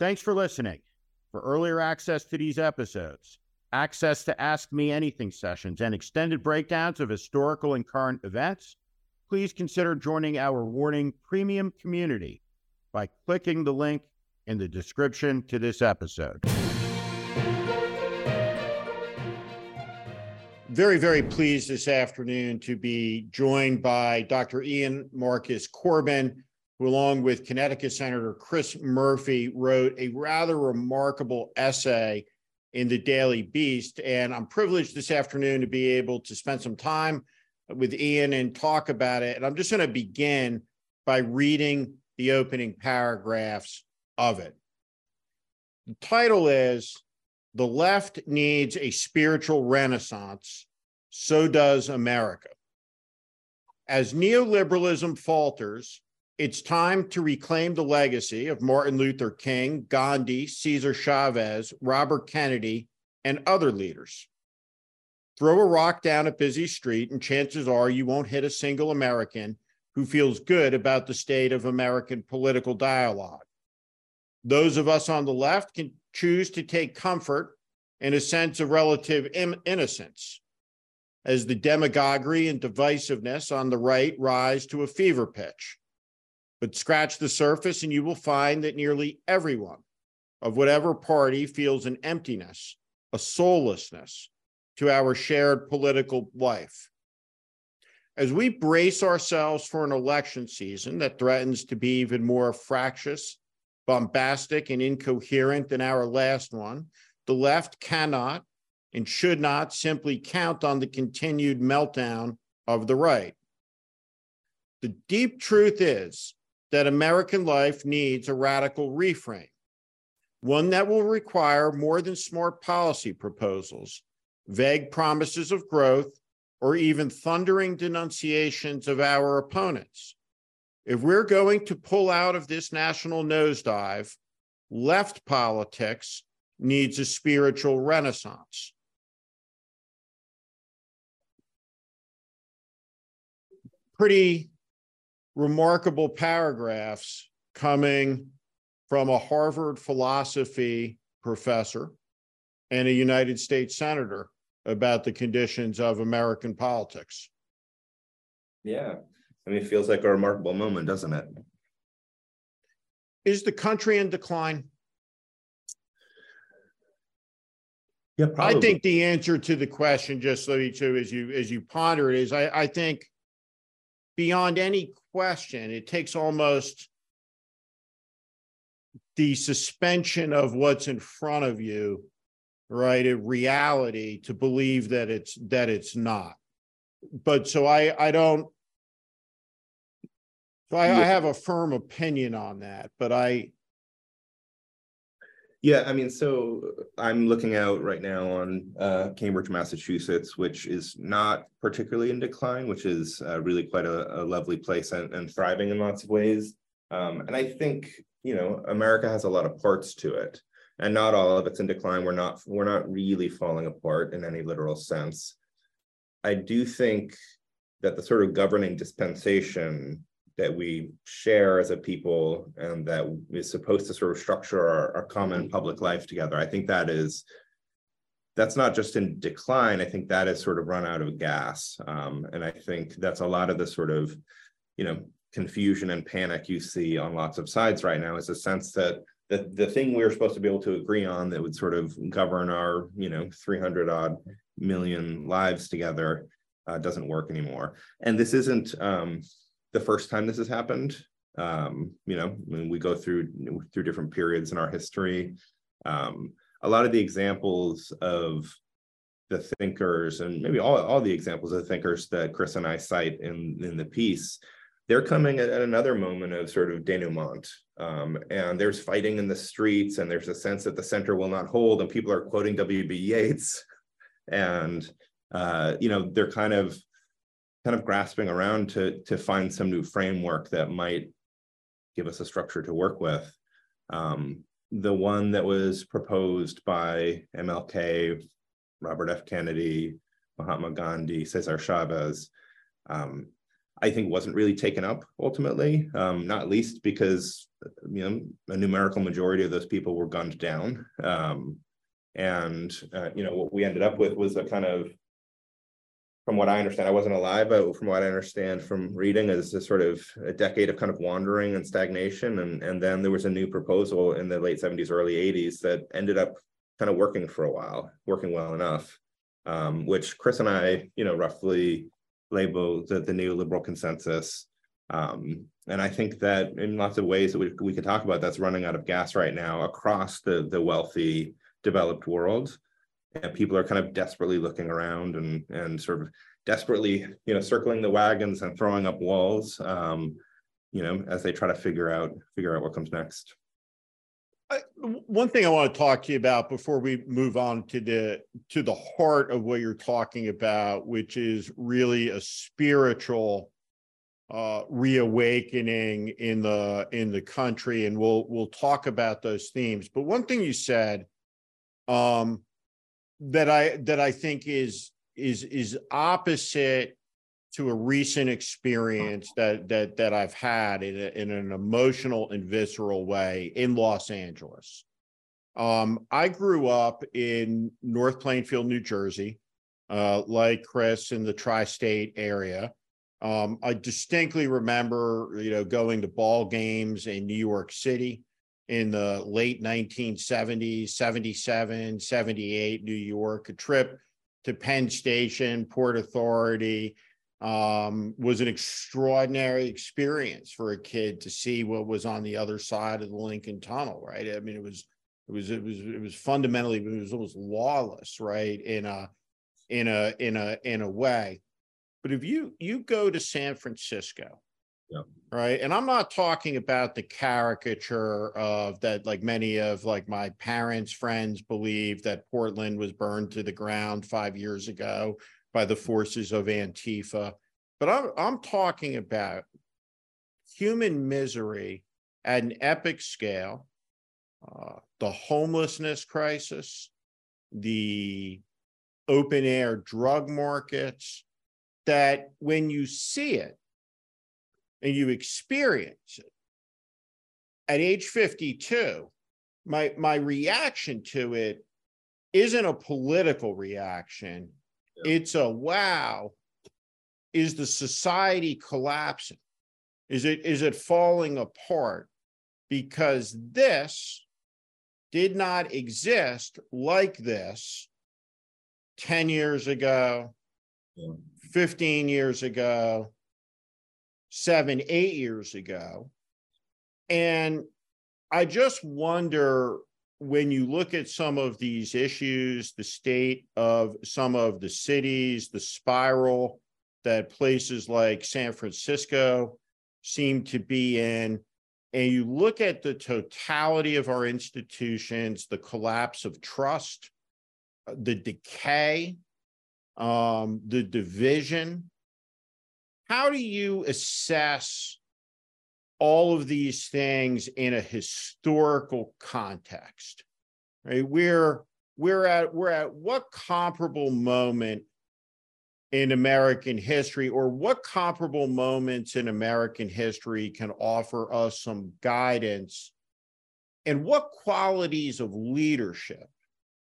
Thanks for listening. For earlier access to these episodes, access to Ask Me Anything sessions, and extended breakdowns of historical and current events, please consider joining our Warning Premium community by clicking the link in the description to this episode. Very, very pleased this afternoon to be joined by Dr. Ian Marcus Corbin, who, along with Connecticut Senator Chris Murphy, wrote a rather remarkable essay in the Daily Beast. And I'm privileged this afternoon to be able to spend some time with Ian and talk about it. And I'm just going to begin by reading the opening paragraphs of it. The title is The Left Needs a Spiritual Renaissance, So Does America. As neoliberalism falters, it's time to reclaim the legacy of Martin Luther King, Gandhi, Cesar Chavez, Robert Kennedy, and other leaders. Throw a rock down a busy street, and chances are you won't hit a single American who feels good about the state of American political dialogue. Those of us on the left can choose to take comfort in a sense of relative innocence as the demagoguery and divisiveness on the right rise to a fever pitch. But scratch the surface, and you will find that nearly everyone of whatever party feels an emptiness, a soullessness to our shared political life. As we brace ourselves for an election season that threatens to be even more fractious, bombastic, and incoherent than our last one, the left cannot and should not simply count on the continued meltdown of the right. The deep truth is that American life needs a radical reframe, one that will require more than smart policy proposals, vague promises of growth, or even thundering denunciations of our opponents. If we're going to pull out of this national nosedive, left politics needs a spiritual renaissance. Pretty remarkable paragraphs coming from a Harvard philosophy professor and a United States senator about the conditions of American politics. Yeah. I mean, it feels like a remarkable moment, doesn't it? Is the country in decline? Yeah, probably. I think the answer to the question, just so you too, as you as you ponder it, is I, I think beyond any question. It takes almost the suspension of what's in front of you, right? A reality to believe that it's that it's not. But so I I don't so I, I have a firm opinion on that, but I yeah, I mean, so I'm looking out right now on uh, Cambridge, Massachusetts, which is not particularly in decline, which is uh, really quite a, a lovely place and, and, thriving in lots of ways. Um, and I think you know America has a lot of parts to it, and not all of it's in decline. We're not we're not really falling apart in any literal sense. I do think that the sort of governing dispensation that we share as a people and that is supposed to sort of structure our, our common public life together. I think that is that's not just in decline. I think that is sort of run out of gas. Um, and I think that's a lot of the sort of, you know, confusion and panic you see on lots of sides right now is a sense that the, the thing we are supposed to be able to agree on that would sort of govern our, you know, 300 odd million lives together uh, doesn't work anymore. And this isn't, um, the first time this has happened. Um, you know, when we go through through different periods in our history, um, a lot of the examples of the thinkers and maybe all, all the examples of the thinkers that Chris and I cite in, in the piece, they're coming at, at another moment of sort of denouement. Um, and there's fighting in the streets, and there's a sense that the center will not hold, and people are quoting W.B. Yeats. And, uh, you know, they're kind of kind of grasping around to to find some new framework that might give us a structure to work with. Um, the one that was proposed by MLK, Robert F. Kennedy, Mahatma Gandhi, Cesar Chavez, um, I think wasn't really taken up ultimately, um, not least because you know, a numerical majority of those people were gunned down. Um, and, uh, you know, what we ended up with was a kind of, from what I understand, I wasn't alive, but from what I understand from reading is a sort of a decade of kind of wandering and stagnation. And, and then there was a new proposal in the late seventies, early eighties that ended up kind of working for a while, working well enough. Um, which Chris and I, you know, roughly label the, the neoliberal consensus. Um, and I think that in lots of ways that we, we could talk about, that's running out of gas right now across the, the wealthy developed world. And people are kind of desperately looking around and, and sort of desperately, you know, circling the wagons and throwing up walls, um, you know, as they try to figure out, figure out what comes next. I- One thing I want to talk to you about before we move on to the, to the heart of what you're talking about, which is really a spiritual uh, reawakening in the, in the country, and we'll, we'll talk about those themes. But one thing you said um, that I, that I think is, is, is opposite to a recent experience that that that I've had in, a, in an emotional and visceral way in Los Angeles. Um, I grew up in North Plainfield, New Jersey, uh, like Chris in the tri-state area. Um, I distinctly remember, you know, going to ball games in New York City in the late 1970s, 77, 78, New York, a trip to Penn Station, Port Authority, um, was an extraordinary experience for a kid to see what was on the other side of the Lincoln Tunnel, right? I mean, it was, it was, it was, it was fundamentally, it was almost lawless, right? In a, in a, in a, in a way. But if you, you go to San Francisco, Right? And I'm not talking about the caricature of that, like many of like my parents' friends believe that Portland was burned to the ground five years ago by the forces of Antifa. But I'm, I'm talking about human misery at an epic scale, uh, the homelessness crisis, the open air drug markets, that when you see it and you experience it at age 52, my, my reaction to it isn't a political reaction it's a wow. Is the society collapsing? Is it is it falling apart? Because this did not exist like this 10 years ago, Yeah. 15 years ago, seven, eight years ago. And I just wonder when you look at some of these issues, the state of some of the cities, the spiral that places like San Francisco seem to be in, and you look at the totality of our institutions, the collapse of trust, uh, the decay, um, the division, how do you assess all of these things in a historical context. Right? We're we're at we're at what comparable moment in American history, or what comparable moments in American history can offer us some guidance? And what qualities of leadership,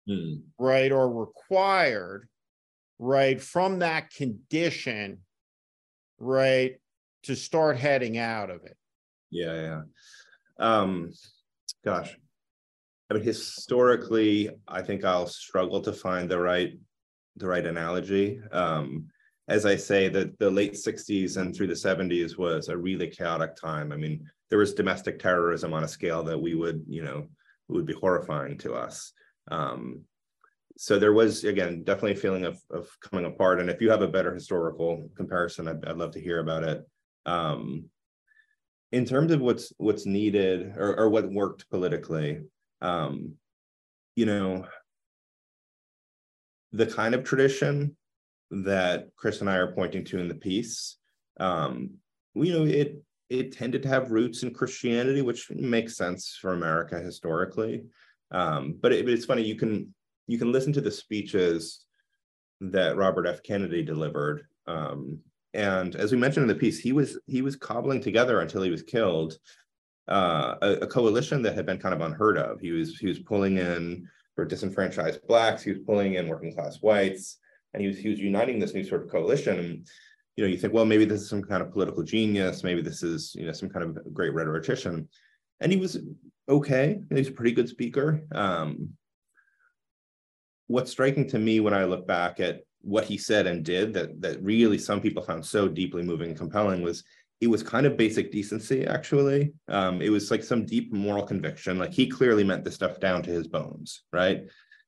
Hmm. right, are required, right, from that condition, right, to start heading out of it? Yeah, yeah. Um, gosh. I mean, historically, I think I'll struggle to find the right, the right analogy. Um, as I say, the, the late sixties and through the seventies was a really chaotic time. I mean, there was domestic terrorism on a scale that we would, you know, would be horrifying to us. Um, so there was, again, definitely a feeling of, of coming apart. And if you have a better historical comparison, I'd, I'd love to hear about it. Um, in terms of what's what's needed or, or what worked politically um you know the kind of tradition that chris and i are pointing to in the piece um you know it it tended to have roots in christianity which makes sense for america historically um but, it, it's funny you can you can listen to the speeches that robert f kennedy delivered um and as we mentioned in the piece he was he was cobbling together until he was killed uh, a, a coalition that had been kind of unheard of. He was he was pulling in for disenfranchised blacks. He was pulling in working class whites, and he was he was uniting this new sort of coalition. And you know, you think, well, maybe this is some kind of political genius. Maybe this is you know some kind of great rhetorician. And he was okay. He's a pretty good speaker. Um, what's striking to me when I look back at what he said and did that that really some people found so deeply moving and compelling was it was kind of basic decency actually. Um, it was like some deep moral conviction. Like he clearly meant this stuff down to his bones right?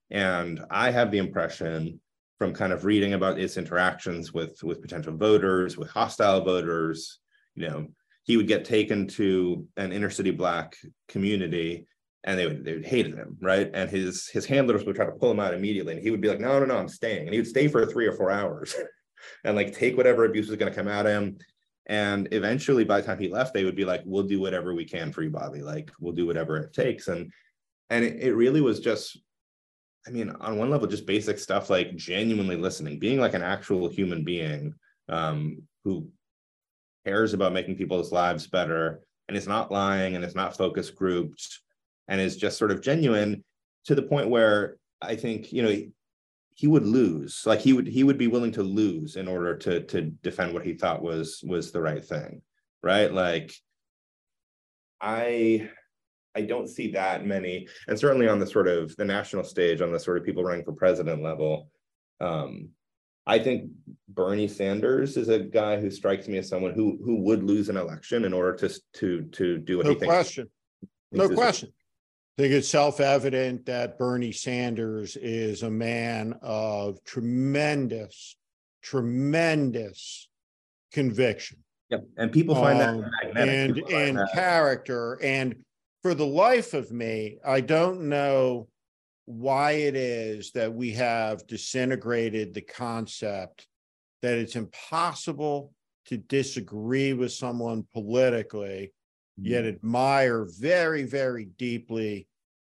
And i have the impression from kind of reading about his interactions with with potential voters with hostile voters you know he would get taken to an inner city black community and they would they would hated him, right? And his his handlers would try to pull him out immediately, and he would be like, "No, no, no, I'm staying," and he would stay for three or four hours, and like take whatever abuse was going to come at him. And eventually, by the time he left, they would be like, "We'll do whatever we can for you, Bobby. Like, we'll do whatever it takes." And and it, it really was just, I mean, on one level, just basic stuff like genuinely listening, being like an actual human being um, who cares about making people's lives better, and is not lying and is not focus grouped and is just sort of genuine to the point where I think, you know, he, would lose like he would he would be willing to lose in order to to defend what he thought was was the right thing right like i i don't see that many and certainly on the sort of the national stage on the sort of people running for president level um i think bernie sanders is a guy who strikes me as someone who who would lose an election in order to to to do what No he thinks question. No question. Think it's self-evident that Bernie Sanders is a man of tremendous, tremendous conviction. Yep. And people find that Um, magnetic. and People and that- character and for the life of me i don't know why it is that we have disintegrated the concept that it's impossible to disagree with someone politically yet admire very very deeply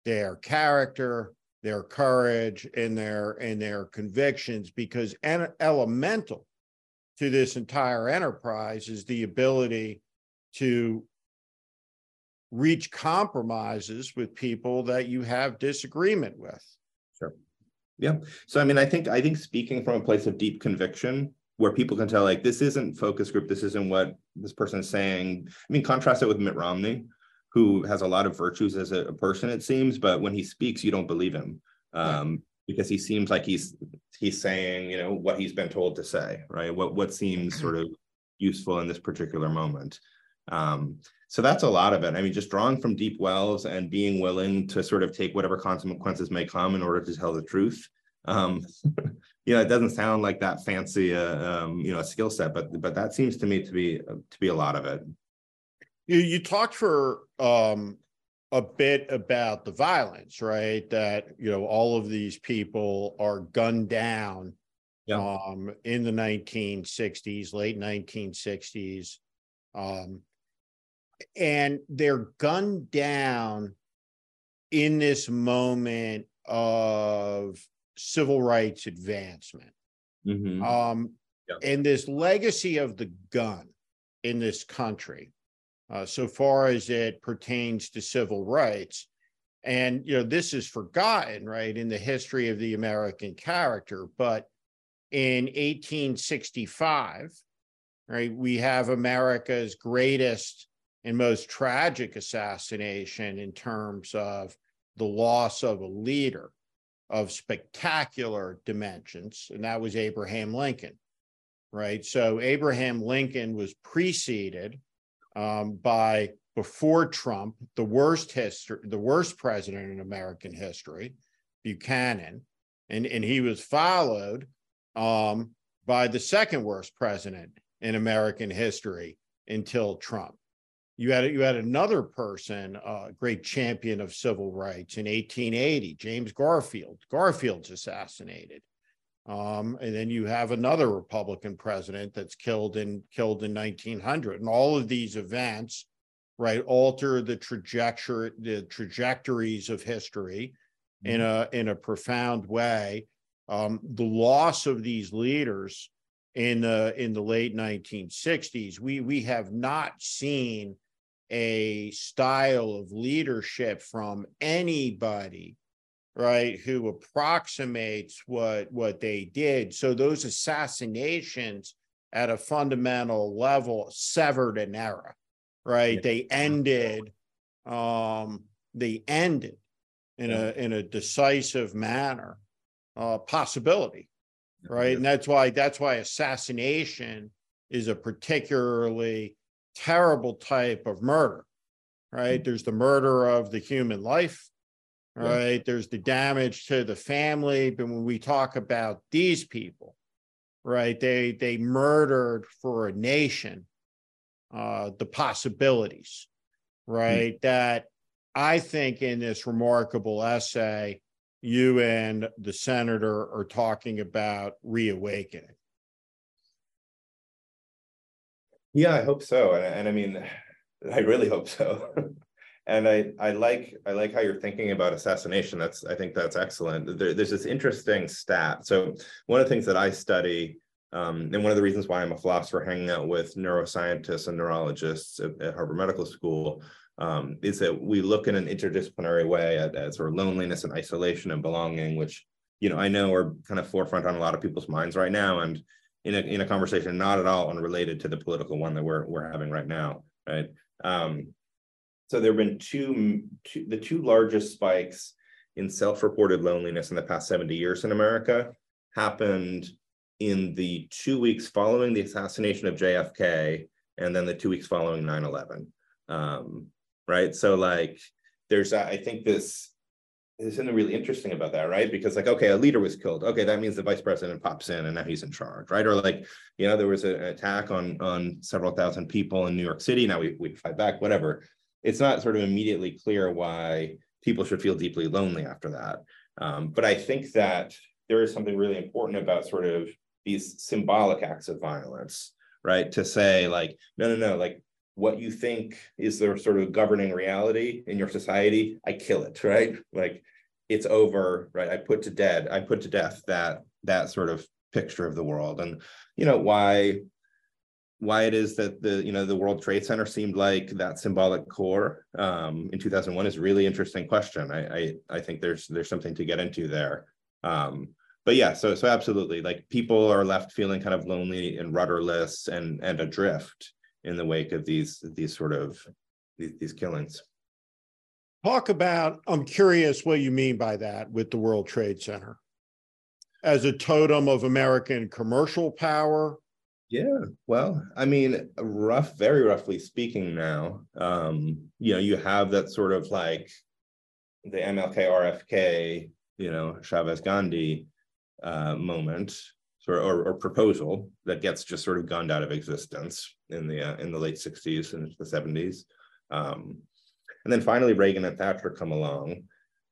their character their courage and their and their convictions because en- elemental to this entire enterprise is the ability to reach compromises with people that you have disagreement with. Sure. Yeah. So I mean, I think I think speaking from a place of deep conviction, where people can tell like this isn't focus group, this isn't what this person is saying. I mean, contrast it with Mitt Romney, who has a lot of virtues as a, person, it seems, but when he speaks, you don't believe him. Um, because he seems like he's he's saying, you know, what he's been told to say, right? What what seems sort of useful in this particular moment. Um, so that's a lot of it. I mean, just drawing from deep wells and being willing to sort of take whatever consequences may come in order to tell the truth. Um, you know, it doesn't sound like that fancy, uh, um, you know, skill set, but but that seems to me to be to be a lot of it. You you talked for um a bit about the violence, right? That you know all of these people are gunned down Yeah. um in the 1960s, late 1960s. Um and they're gunned down in this moment of civil rights advancement. Mhm. Um, Yeah. and this legacy of the gun in this country, uh, so far as it pertains to civil rights. And, you know, this is forgotten, right, in the history of the American character. But in 1865, right, we have America's greatest and most tragic assassination in terms of the loss of a leader of spectacular dimensions, and that was Abraham Lincoln, right? So Abraham Lincoln was preceded um, by before Trump, the worst history, the worst president in American history, Buchanan, and and he was followed um, by the second worst president in American history until Trump. You had you had another person, uh, great champion of civil rights in 1880, James Garfield. Garfield's assassinated, um, and then you have another Republican president that's killed in killed in 1900. And all of these events, right, alter the trajectory the trajectories of history in a in a profound way. Um, the loss of these leaders in the in the late 1960s, we we have not seen a style of leadership from anybody right who approximates what what they did so those assassinations at a fundamental level severed an era right Yeah. they ended um they ended in a in a decisive manner uh possibility right? And that's why that's why assassination is a particularly terrible type of murder, right? There's the murder of the human life, Yeah. right? There's the damage to the family. But when we talk about these people, right, they they murdered for a nation, uh, the possibilities, right? That I think in this remarkable essay, you and the senator are talking about reawakening. Yeah, I hope so. And, and I mean, I really hope so. And I, I like, I like how you're thinking about assassination. That's, I think that's excellent. There, there's this interesting stat. So one of the things that I study, um, and one of the reasons why I'm a philosopher hanging out with neuroscientists and neurologists at, at Harvard Medical School, um, is that we look in an interdisciplinary way at, at sort of loneliness and isolation and belonging, which, you know, I know are kind of forefront on a lot of people's minds right now. And in a, in a conversation not at all unrelated to the political one that we're, we're having right now, right? Um, so there have been two, two, the two largest spikes in self-reported loneliness in the past 70 years in America happened in the two weeks following the assassination of JFK and then the two weeks following 9-11. Um, right? So like there's, I think this, there's something really interesting about that, right? Because like, okay, a leader was killed. Okay, that means the vice president pops in and now he's in charge, right? Or like, you know, there was a- an attack on on several thousand people in New York City. Now we we fight back, whatever. It's not sort of immediately clear why people should feel deeply lonely after that. Um, but I think that there is something really important about sort of these symbolic acts of violence, right? To say like, no, no, no, like what you think is the sort of governing reality in your society, I kill it, right? Like it's over, right? I put to dead, I put to death that that sort of picture of the world. And you know, why why it is that the you know the World Trade Center seemed like that symbolic core um, in 2001 is really interesting question. I, I I think there's there's something to get into there. Um, but yeah, so so absolutely, like people are left feeling kind of lonely and rudderless and and adrift in the wake of these these sort of these, these killings. Talk about, I'm curious what you mean by that with the World Trade Center. As a totem of American commercial power, Yeah, well, I mean, rough, very roughly speaking now, um, you know, you have that sort of like the MLK RFK, you know, Chavez Gandhi uh moment or, or or proposal that gets just sort of gunned out of existence in the uh, in the late 60s and the 70s. Um, and then finally Reagan and Thatcher come along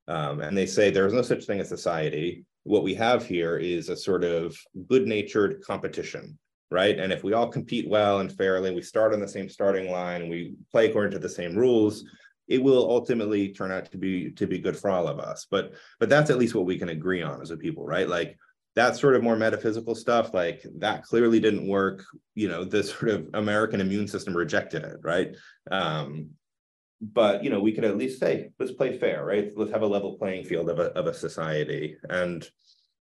um, and they say there's no such thing as society. What we have here is a sort of good-natured competition right? And if we all compete well and fairly, we start on the same starting line, we play according to the same rules, it will ultimately turn out to be to be good for all of us. But but that's at least what we can agree on as a people, right? Like that sort of more metaphysical stuff, like that clearly didn't work. You know, the sort of American immune system rejected it, right? Um, but you know, we could at least say, let's play fair, right? Let's have a level playing field of a of a society. And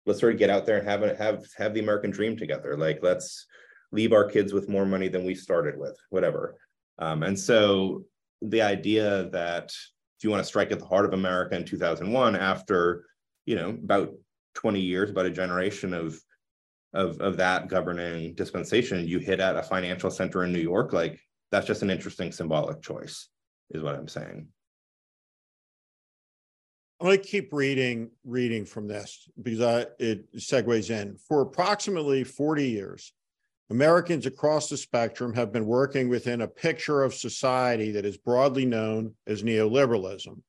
let's sort of get out there and have a have have the American dream together. Like let's leave our kids with more money than we started with, whatever. Um, and so the idea that if you want to strike at the heart of America in 2001, after you know about 20 years, about a generation of of of that governing dispensation, you hit at a financial center in New York, like that's just an interesting symbolic choice, is what I'm saying. I'm going to keep reading, reading from this because I, it segues in. For approximately 40 years, Americans across the spectrum have been working within a picture of society that is broadly known as neoliberalism.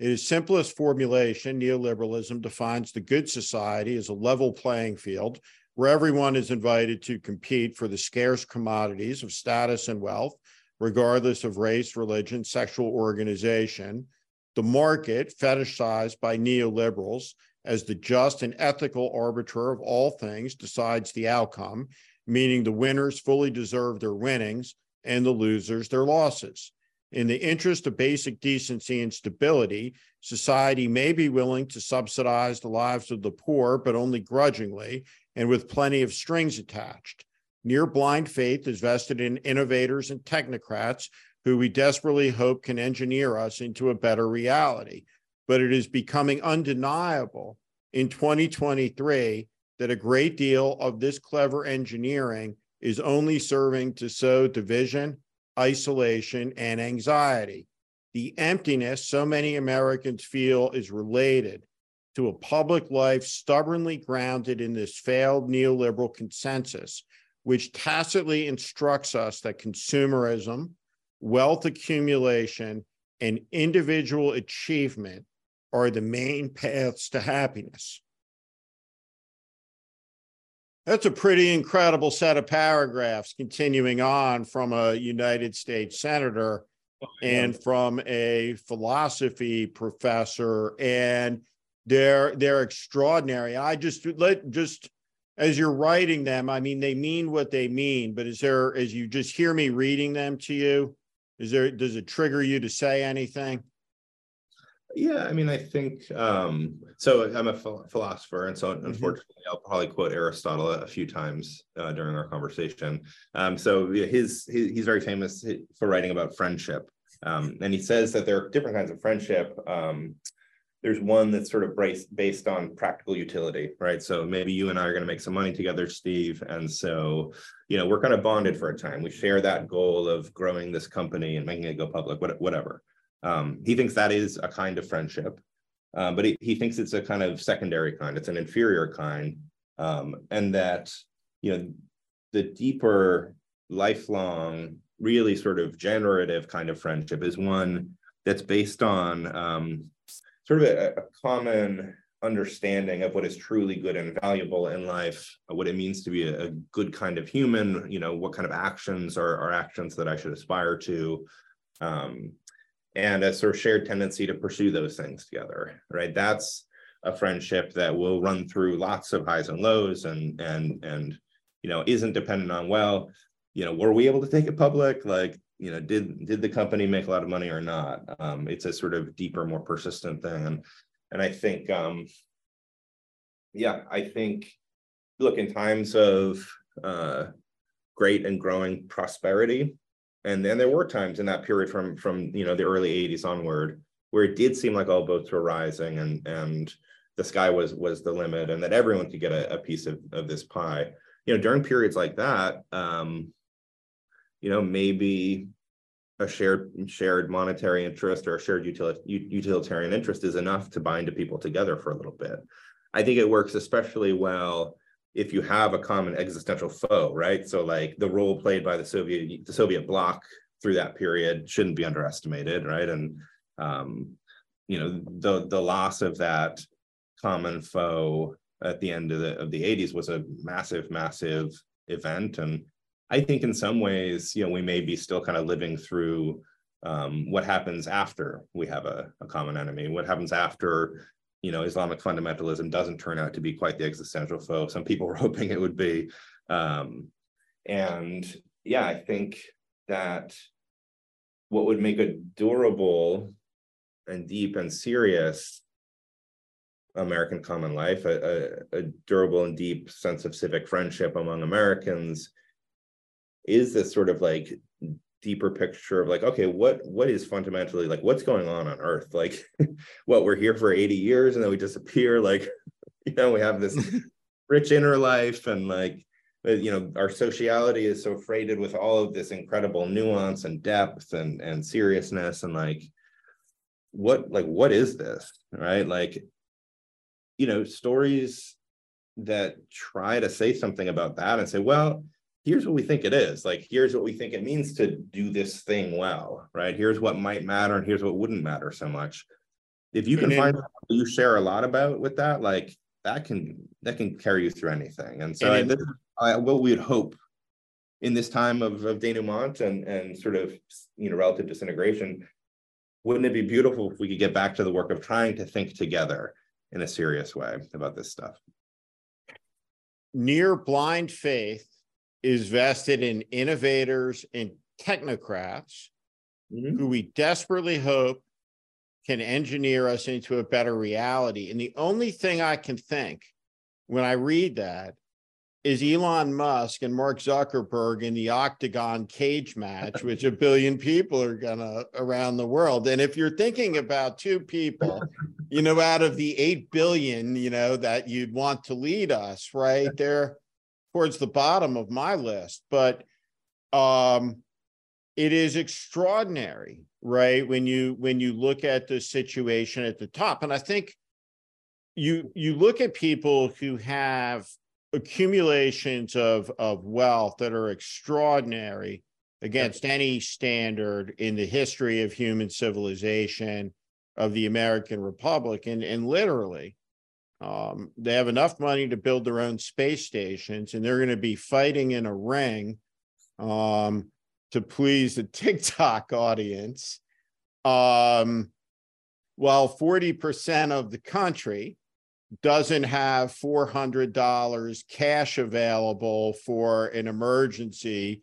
In its simplest formulation, neoliberalism defines the good society as a level playing field where everyone is invited to compete for the scarce commodities of status and wealth, regardless of race, religion, sexual organization. The market, fetishized by neoliberals as the just and ethical arbiter of all things, decides the outcome, meaning the winners fully deserve their winnings and the losers their losses. In the interest of basic decency and stability, society may be willing to subsidize the lives of the poor, but only grudgingly and with plenty of strings attached. Near blind faith is vested in innovators and technocrats who we desperately hope can engineer us into a better reality. But it is becoming undeniable in 2023 that a great deal of this clever engineering is only serving to sow division, isolation, and anxiety. The emptiness so many Americans feel is related to a public life stubbornly grounded in this failed neoliberal consensus, which tacitly instructs us that consumerism, wealth accumulation, and individual achievement are the main paths to happiness. That's a pretty incredible set of paragraphs continuing on from a United States senator oh, and from a philosophy professor and they're they're extraordinary. I just let just as you're writing them, I mean they mean what they mean, but is there as you just hear me reading them to you, is there does it trigger you to say anything? Yeah, I mean, I think um, so. I'm a philosopher, and so mm-hmm. unfortunately, mm-hmm. I'll probably quote Aristotle a, few times uh, during our conversation. Um, so his, his, he's very famous for writing about friendship, um, and he says that there are different kinds of friendship. Um, there's one that's sort of based based on practical utility, right? So maybe you and I are going to make some money together, Steve, and so you know we're kind of bonded for a time. We share that goal of growing this company and making it go public, whatever. Um, he thinks that is a kind of friendship, uh, but he, he thinks it's a kind of secondary kind. It's an inferior kind, um, and that you know the deeper, lifelong, really sort of generative kind of friendship is one that's based on um, sort of a, a common understanding of what is truly good and valuable in life, what it means to be a, a, good kind of human, you know, what kind of actions are, are actions that I should aspire to. Um, and a sort of shared tendency to pursue those things together, right? That's a friendship that will run through lots of highs and lows and and and you know isn't dependent on well you know were we able to take it public like you know did did the company make a lot of money or not? Um it's a sort of deeper more persistent thing. And and i think um yeah i think look in times of uh great and growing prosperity and then there were times in that period from from you know the early 80s onward where it did seem like all boats were rising and and the sky was was the limit and that everyone could get a, a piece of, of this pie. You know during periods like that um you know maybe a shared shared monetary interest or a shared utilitarian interest is enough to bind people together for a little bit i think it works especially well if you have a common existential foe, right? So like the role played by the Soviet the Soviet bloc through that period shouldn't be underestimated, right? And um, you know the the loss of that common foe at the end of the of the 80s was a massive, massive event. And I think in some ways, you know, we may be still kind of living through um, what happens after we have a, a common enemy, what happens after you know, Islamic fundamentalism doesn't turn out to be quite the existential foe. Some people were hoping it would be. Um, and yeah, I think that what would make a durable and deep and serious American common life, a, a, a, durable and deep sense of civic friendship among Americans, is this sort of like deeper picture of like okay what what is fundamentally like what's going on on earth? Like what we're here for 80 years and then we disappear like you know we have this rich inner life and like you know our sociality is so freighted with all of this incredible nuance and depth and and seriousness and like what like what is this right? Like you know stories that try to say something about that and say well here's what we think it is. Like here's what we think it means to do this thing well right? Here's what might matter and here's what wouldn't matter so much. If you can find you share a lot about with that like that can that can carry you through anything. And so I, this, I, what we'd hope in this time of, of denouement and and sort of you know relative disintegration wouldn't it be beautiful if we could get back to the work of trying to think together in a serious way about this stuff? Near blind faith is vested in innovators and technocrats Mhm. who we desperately hope can engineer us into a better reality. And the only thing I can think when I read that is Elon Musk and Mark Zuckerberg in the octagon cage match, which a billion people are gonna around the world. And if you're thinking about two people, you know, out of the eight billion, you know, that you'd want to lead us, right? They're towards the bottom of my list. But um it is extraordinary, right? When you when you look at the situation at the top. And I think you you look at people who have accumulations of of wealth that are extraordinary against any standard in the history of human civilization of the American Republic and and literally um, they have enough money to build their own space stations and they're going to be fighting in a ring um, to please the TikTok audience um, while 40% of the country doesn't have $400 cash available for an emergency,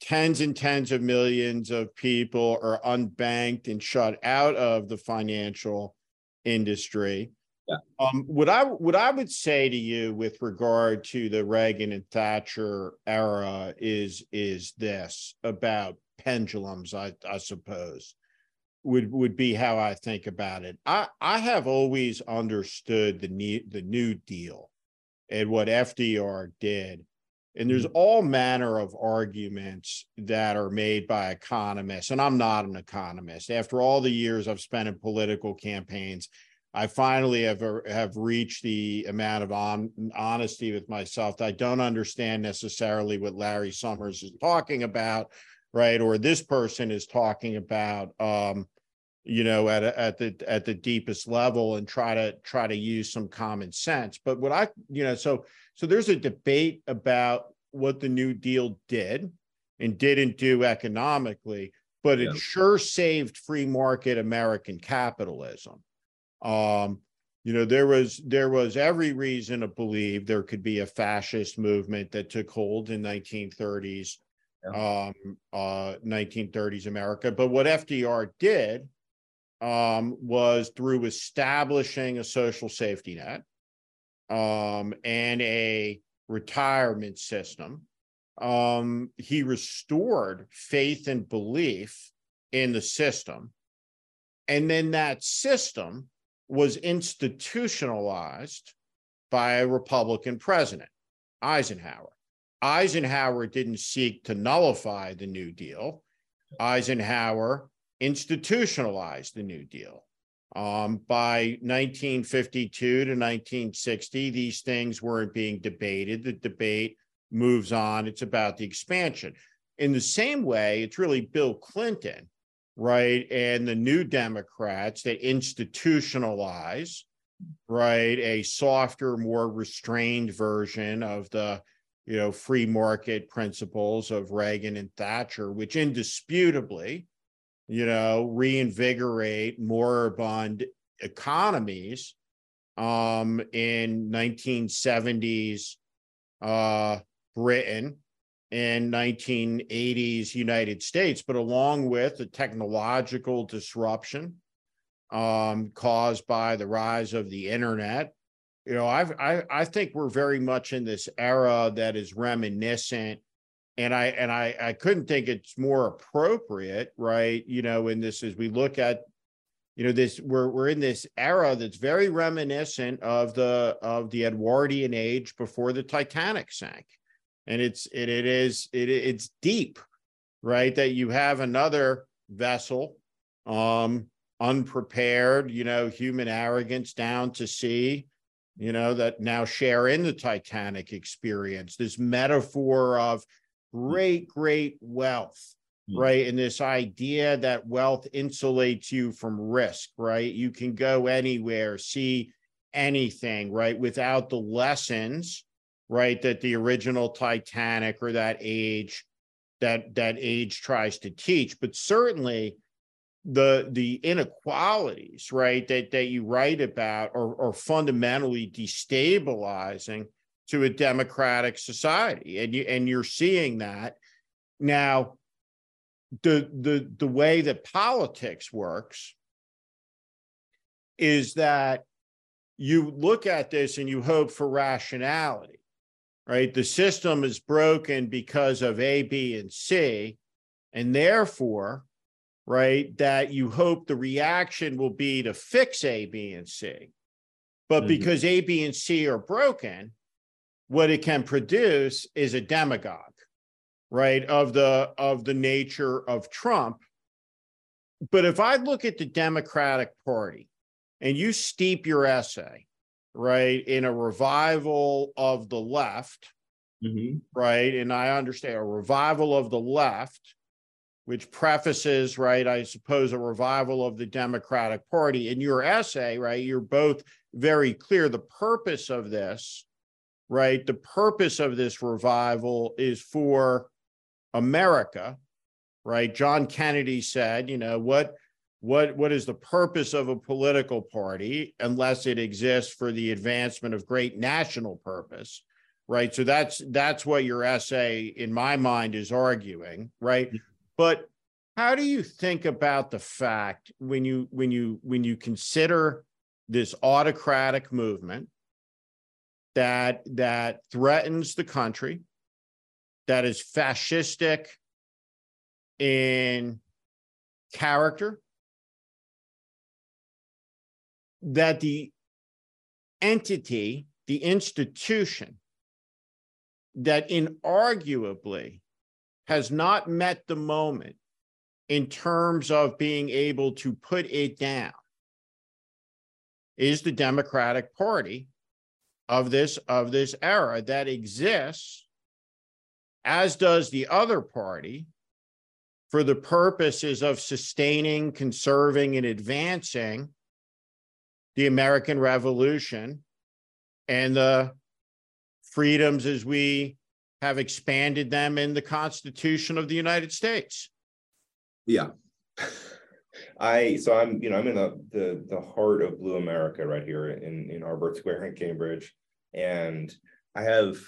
tens and tens of millions of people are unbanked and shut out of the financial industry. Yeah. Um, what I what I would say to you with regard to the Reagan and Thatcher era is is this about pendulums, I, I suppose would would be how I think about it. I I have always understood the need the New Deal and what FDR did. And there's all manner of arguments that are made by economists, and I'm not an economist. After all the years I've spent in political campaigns, I finally have have reached the amount of on, honesty with myself that I don't understand necessarily what Larry Summers is talking about, right? Or this person is talking about, um, you know, at a, at the at the deepest level, and try to try to use some common sense. But what I, you know, so so there's a debate about what the New Deal did and didn't do economically, but it Yeah. sure saved free market American capitalism. Um, you know, there was there was every reason to believe there could be a fascist movement that took hold in 1930s, um, uh, 1930s America. But what FDR did um, was through establishing a social safety net um, and a retirement system, um, he restored faith and belief in the system. And then that system was institutionalized by a Republican president, Eisenhower. Eisenhower didn't seek to nullify the New Deal. Eisenhower institutionalized the New Deal. Um, by 1952 to 1960, these things weren't being debated. The debate moves on. It's about the expansion. In the same way, it's really Bill Clinton, right, and the New Democrats that institutionalize, right, a softer, more restrained version of the you know free market principles of Reagan and Thatcher, which indisputably you know, reinvigorate moribund economies um, in 1970s uh, Britain and 1980s United States, but along with the technological disruption um, caused by the rise of the internet, you know, I've, I I think we're very much in this era that is reminiscent and I and I I couldn't think it's more appropriate, right? You know, in this as we look at, you know, this we're we're in this era that's very reminiscent of the of the Edwardian age before the Titanic sank, and it's it it is it it's deep, right? That you have another vessel, um, unprepared, you know, human arrogance down to sea, you know, that now share in the Titanic experience. This metaphor of great, great wealth, Hmm. right? And this idea that wealth insulates you from risk, right? You can go anywhere, see anything, right? Without the lessons, right? That the original Titanic or that age, that that age tries to teach. But certainly the the inequalities, right, that that you write about are, are fundamentally destabilizing to a democratic society and you and you're seeing that now the the the way that politics works is that you look at this and you hope for rationality, right? The system is broken because of A, B, and C, and therefore, right, that you hope the reaction will be to fix A, B, and C. But Mhm. because A, B, and C are broken, what it can produce is a demagogue, right, of the of the nature of Trump. But if I look at the Democratic Party and you steep your essay, right, in a revival of the left, Mhm. right? And I understand a revival of the left, which prefaces, right, I suppose, a revival of the Democratic Party. In your essay, right, you're both very clear. The purpose of this, right, the purpose of this revival is for America, right? John Kennedy said, you know, what what what is the purpose of a political party unless it exists for the advancement of great national purpose right? So that's that's what your essay in my mind is arguing right? But how do you think about the fact when you when you when you consider this autocratic movement that that threatens the country that is fascistic in character that the entity, the institution that inarguably has not met the moment in terms of being able to put it down is the Democratic Party of this of this era that exists as does the other party for the purposes of sustaining, conserving, and advancing the American Revolution and the freedoms as we have expanded them in the Constitution of the United States. Yeah. I so I'm you know I'm in the the the heart of Blue America right here in in Harvard Square in Cambridge, and I have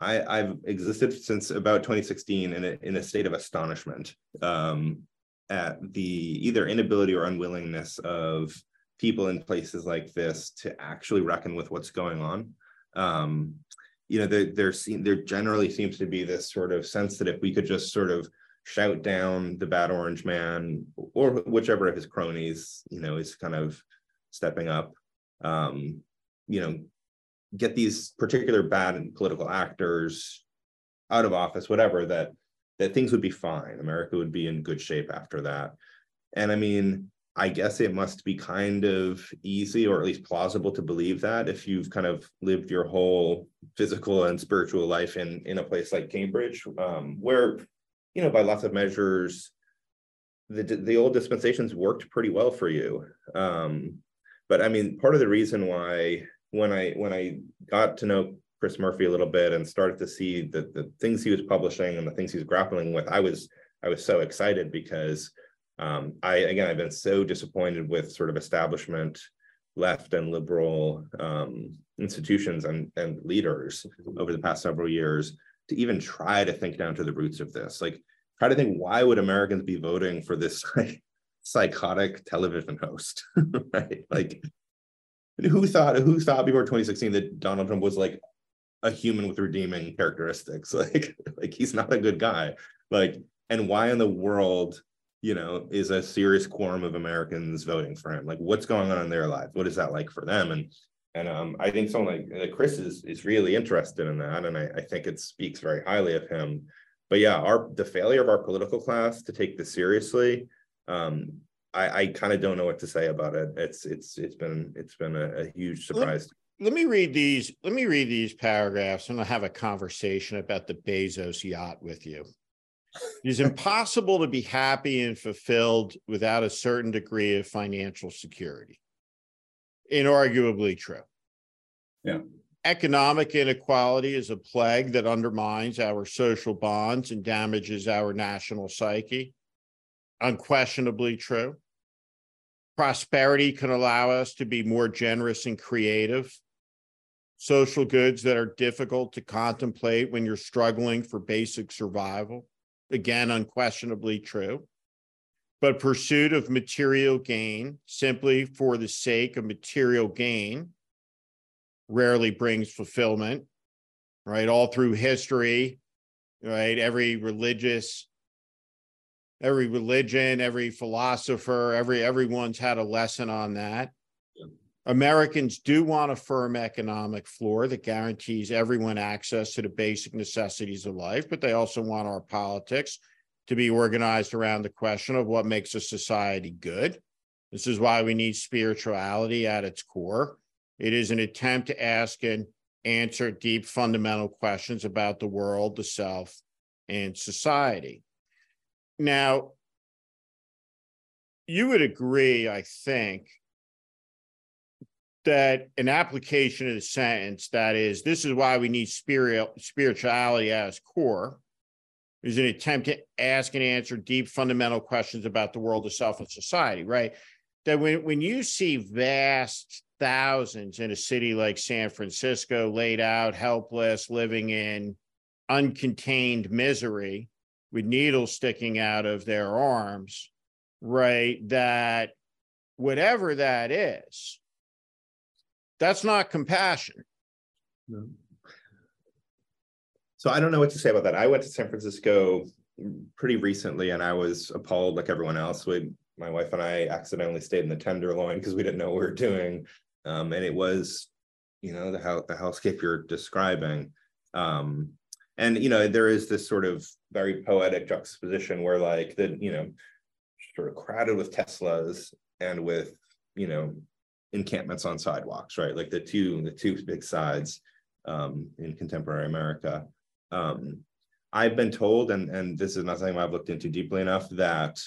I I've existed since about 2016 in a in a state of astonishment um, at the either inability or unwillingness of people in places like this to actually reckon with what's going on. Um, you know, there there there generally seems to be this sort of sense that if we could just sort of shout down the bad orange man or whichever of his cronies, you know, is kind of stepping up, um, you know, get these particular bad political actors out of office, whatever, that that things would be fine. America would be in good shape after that. And I mean, I guess it must be kind of easy or at least plausible to believe that if you've kind of lived your whole physical and spiritual life in in a place like Cambridge, um, where you know by lots of measures, the the old dispensations worked pretty well for you. Um, but I mean, part of the reason why when I when I got to know Chris Murphy a little bit and started to see the the things he was publishing and the things he was grappling with, I was I was so excited because um, I again I've been so disappointed with sort of establishment left and liberal um, institutions and and leaders over the past several years to even try to think down to the roots of this. Like try to think why would Americans be voting for this like psychotic television host? Right? Like who thought who thought before 2016 that Donald Trump was like a human with redeeming characteristics? Like like he's not a good guy. Like and why in the world you know, is a serious quorum of Americans voting for him. Like, what's going on in their lives? What is that like for them? And and um, I think someone like uh, Chris is is really interested in that, and I, I think it speaks very highly of him. But yeah, our the failure of our political class to take this seriously, um, I, I kind of don't know what to say about it. It's it's it's been it's been a, a huge surprise. Let me read these. Let me read these paragraphs, and I'll have a conversation about the Bezos yacht with you. It is impossible to be happy and fulfilled without a certain degree of financial security. Inarguably true. Yeah. Economic inequality is a plague that undermines our social bonds and damages our national psyche. Unquestionably true. Prosperity can allow us to be more generous and creative. Social goods that are difficult to contemplate when you're struggling for basic survival again, unquestionably true. But pursuit of material gain simply for the sake of material gain rarely brings fulfillment, right? All through history, right? Every religious, every religion, every philosopher, every everyone's had a lesson on that. Americans do want a firm economic floor that guarantees everyone access to the basic necessities of life, but they also want our politics to be organized around the question of what makes a society good. This is why we need spirituality at its core. It is an attempt to ask and answer deep fundamental questions about the world, the self, and society. Now, you would agree, I think, that an application of the sentence that is, this is why we need spirit, spirituality as core, is an attempt to ask and answer deep fundamental questions about the world, of self, and society, right? That when, when you see vast thousands in a city like San Francisco laid out, helpless, living in uncontained misery with needles sticking out of their arms, right? That whatever that is, that's not compassion. So I don't know what to say about that. I went to San Francisco pretty recently and I was appalled like everyone else. We, my wife and I accidentally stayed in the Tenderloin because we didn't know what we were doing. Um, and it was, you know, the, how, the hellscape you're describing. Um, and, you know, there is this sort of very poetic juxtaposition where like the, you know, sort of crowded with Teslas and with, you know, encampments on sidewalks, right? Like the two the two big sides um, in contemporary America. Um, I've been told, and and this is not something I've looked into deeply enough, that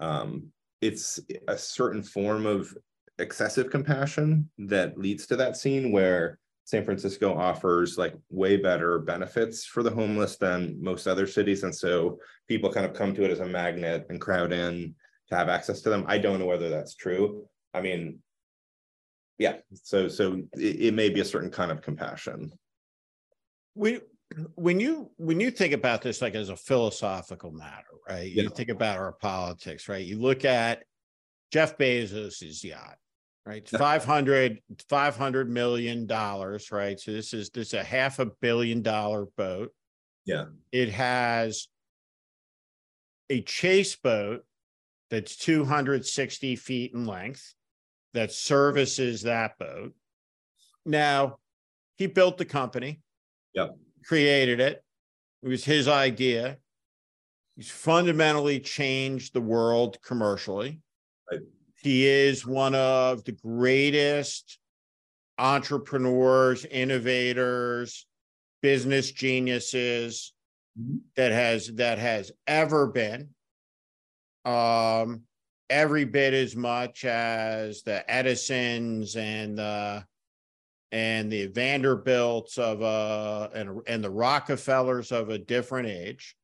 um, it's a certain form of excessive compassion that leads to that scene where San Francisco offers like way better benefits for the homeless than most other cities, and so people kind of come to it as a magnet and crowd in to have access to them. I don't know whether that's true. I mean, yeah so so it, it, may be a certain kind of compassion. When when you when you think about this like as a philosophical matter right? You think about our politics right? You look at jeff bezos's yacht right? 500 500 million dollars right? So this is this is a half a billion dollar boat. Yeah. It has a chase boat that's 260 feet in length that services that boat. Now, he built the company. Yep. Created it. It was his idea. He's fundamentally changed the world commercially. Right. He is one of the greatest entrepreneurs, innovators, business geniuses mm-hmm. that has that has ever been. Um, every bit as much as the Edisons and the and the Vanderbilts of a and and the Rockefellers of a different age.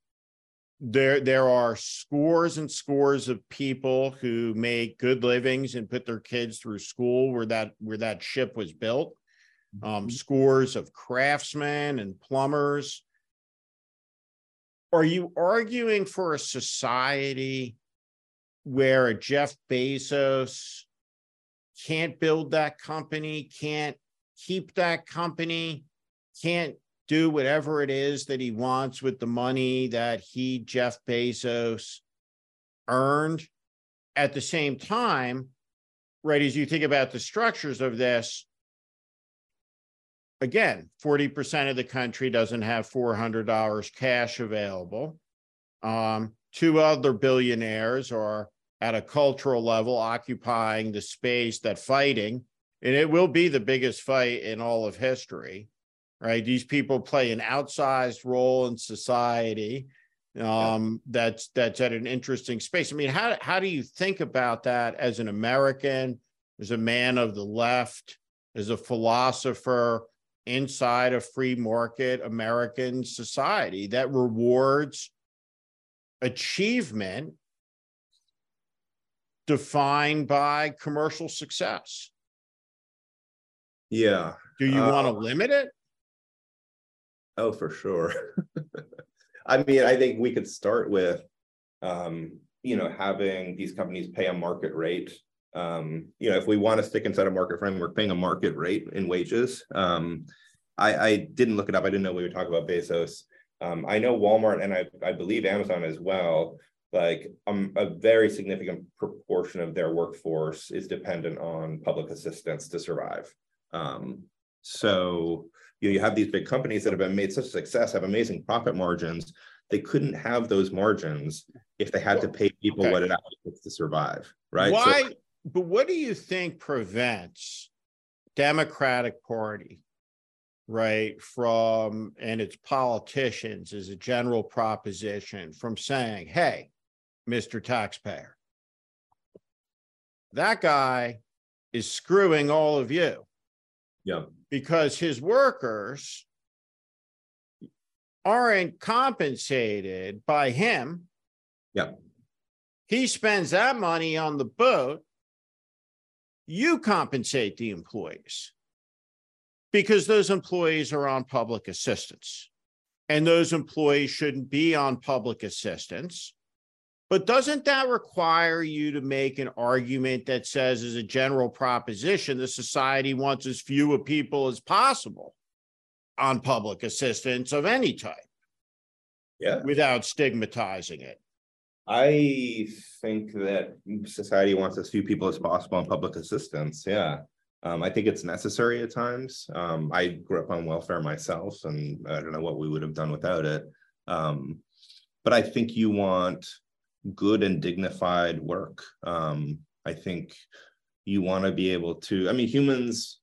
There there are scores and scores of people who make good livings and put their kids through school where that where that ship was built. Um, mm-hmm. scores of craftsmen and plumbers. Are you arguing for a society where a Jeff Bezos can't build that company, can't keep that company, can't do whatever it is that he wants with the money that he, Jeff Bezos, earned. At the same time, right, as you think about the structures of this, again, 40% of the country doesn't have $400 cash available. Um, two other billionaires are at a cultural level occupying the space that fighting, and it will be the biggest fight in all of history, right? These people play an outsized role in society. Um, yeah. that's that's at an interesting space. I mean, how how do you think about that as an American, as a man of the left, as a philosopher inside a free market American society that rewards achievement defined by commercial success. Yeah. Do you uh, want to limit it? Oh, for sure. I mean, I think we could start with, um, you know, having these companies pay a market rate. Um, you know, if we want to stick inside a market framework, paying a market rate in wages. Um, I, I didn't look it up. I didn't know we would talk about Bezos. Um, I know Walmart and I, I believe Amazon as well. Like um, a very significant proportion of their workforce is dependent on public assistance to survive. Um, so you, know, you have these big companies that have been made such a success, have amazing profit margins. They couldn't have those margins if they had to pay people Okay. what it takes to survive, right? So- Why, but what do you think prevents Democratic Party, right, from, and its politicians as a general proposition from saying, hey, Mr. Taxpayer, that guy is screwing all of you yeah, because his workers aren't compensated by him. Yeah. He spends that money on the boat. You compensate the employees because those employees are on public assistance. And those employees shouldn't be on public assistance. But doesn't that require you to make an argument that says, as a general proposition, the society wants as few of people as possible on public assistance of any type yeah. without stigmatizing it? I think that society wants as few people as possible on public assistance. Yeah. Um, I think it's necessary at times. Um, I grew up on welfare myself, and I don't know what we would have done without it. Um, but I think you want good and dignified work. Um, I think you want to be able to, I mean, humans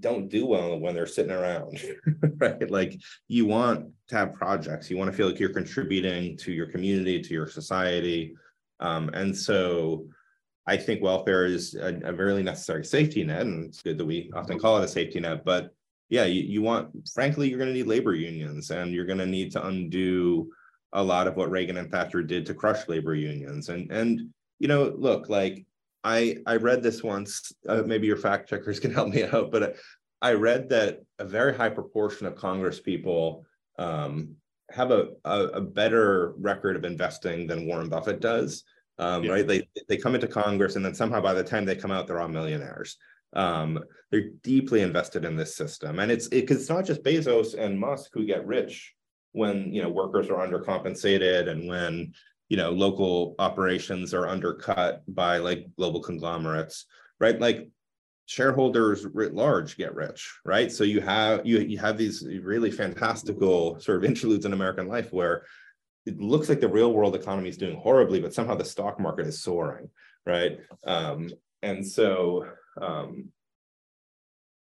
don't do well when they're sitting around, right? Like you want to have projects, you want to feel like you're contributing to your community, to your society. Um, and so I think welfare is a, a very necessary safety net, and it's good that we often call it a safety net. But yeah, you, you want, frankly, you're going to need labor unions and you're going to need to undo a lot of what Reagan and Thatcher did to crush labor unions. And, and, you know, look, like I, I read this once, uh, maybe your fact checkers can help me out, but I read that a very high proportion of Congress people um, have a, a, a better record of investing than Warren Buffett does. Um, Yeah. Right? They they come into Congress and then somehow by the time they come out, they're all millionaires. Um, they're deeply invested in this system, and it's it, it's not just Bezos and Musk who get rich when you know workers are undercompensated and when you know local operations are undercut by like global conglomerates, right? Like shareholders writ large get rich, right? So you have you you have these really fantastical sort of interludes in American life where it looks like the real world economy is doing horribly, but somehow the stock market is soaring, right? Um, and so, um,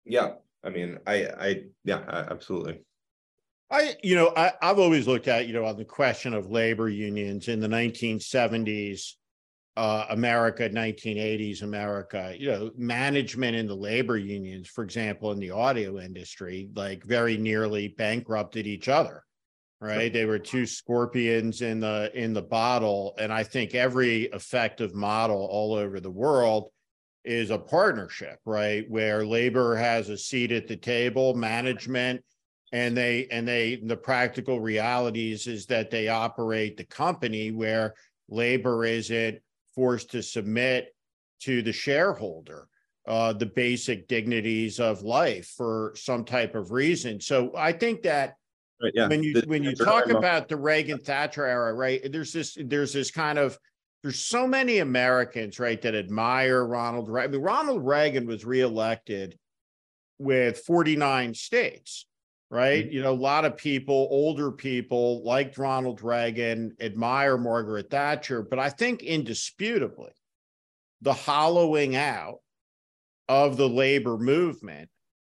yeah, I mean, I, I, yeah, absolutely. I, you know, I, I've always looked at, you know, on the question of labor unions in the nineteen seventies, uh, America, nineteen eighties America, you know, management in the labor unions, for example, in the audio industry, like very nearly bankrupted each other. Right. They were two scorpions in the, in the bottle. And I think every effective model all over the world is a partnership, right? Where labor has a seat at the table, management and they and they the practical realities is that they operate the company where labor isn't forced to submit to the shareholder uh, the basic dignities of life for some type of reason. So i think that Right, yeah. when you The- when you talk about the reagan thatcher era right there's this there's this kind of there's so many americans right that admire ronald reagan I mean, ronald reagan was reelected with 49 states right? Mm-hmm. You know, a lot of people, older people liked Ronald Reagan, admire Margaret Thatcher, but I think indisputably the hollowing out of the labor movement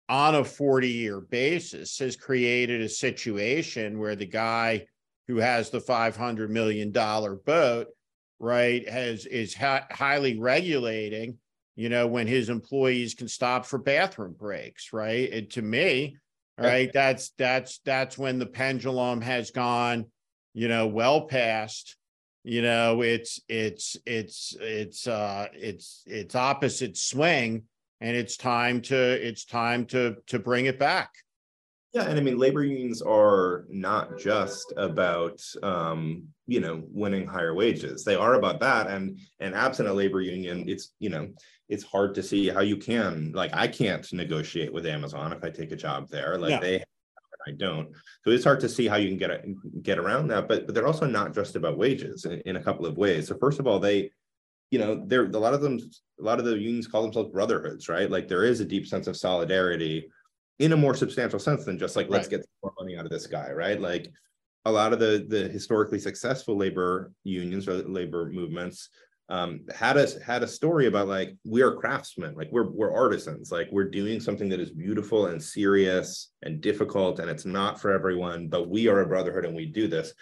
on a 40 year basis has created a situation where the guy who has the 500 million dollar boat right has is hi- highly regulating you know when his employees can stop for bathroom breaks right and to me Right. That's that's that's when the pendulum has gone you know well past you know it's it's it's it's uh it's it's opposite swing and it's time to it's time to to bring it back Yeah, and I mean, labor unions are not just about um, you know, winning higher wages. They are about that. And and absent a labor union, it's you know, it's hard to see how you can like I can't negotiate with Amazon if I take a job there. Like Yeah. they I don't. So it's hard to see how you can get get around that. But but they're also not just about wages in, in a couple of ways. So first of all, they you know, there a lot of them, a lot of the unions call themselves brotherhoods, right? Like there is a deep sense of solidarity in a more substantial sense than just like, let's Right. get more money out of this guy, right? Like a lot of the the historically successful labor unions or labor movements um, had a had a story about like we are craftsmen, like we're we're artisans, like we're doing something that is beautiful and serious and difficult, and it's not for everyone, but we are a brotherhood and we do this.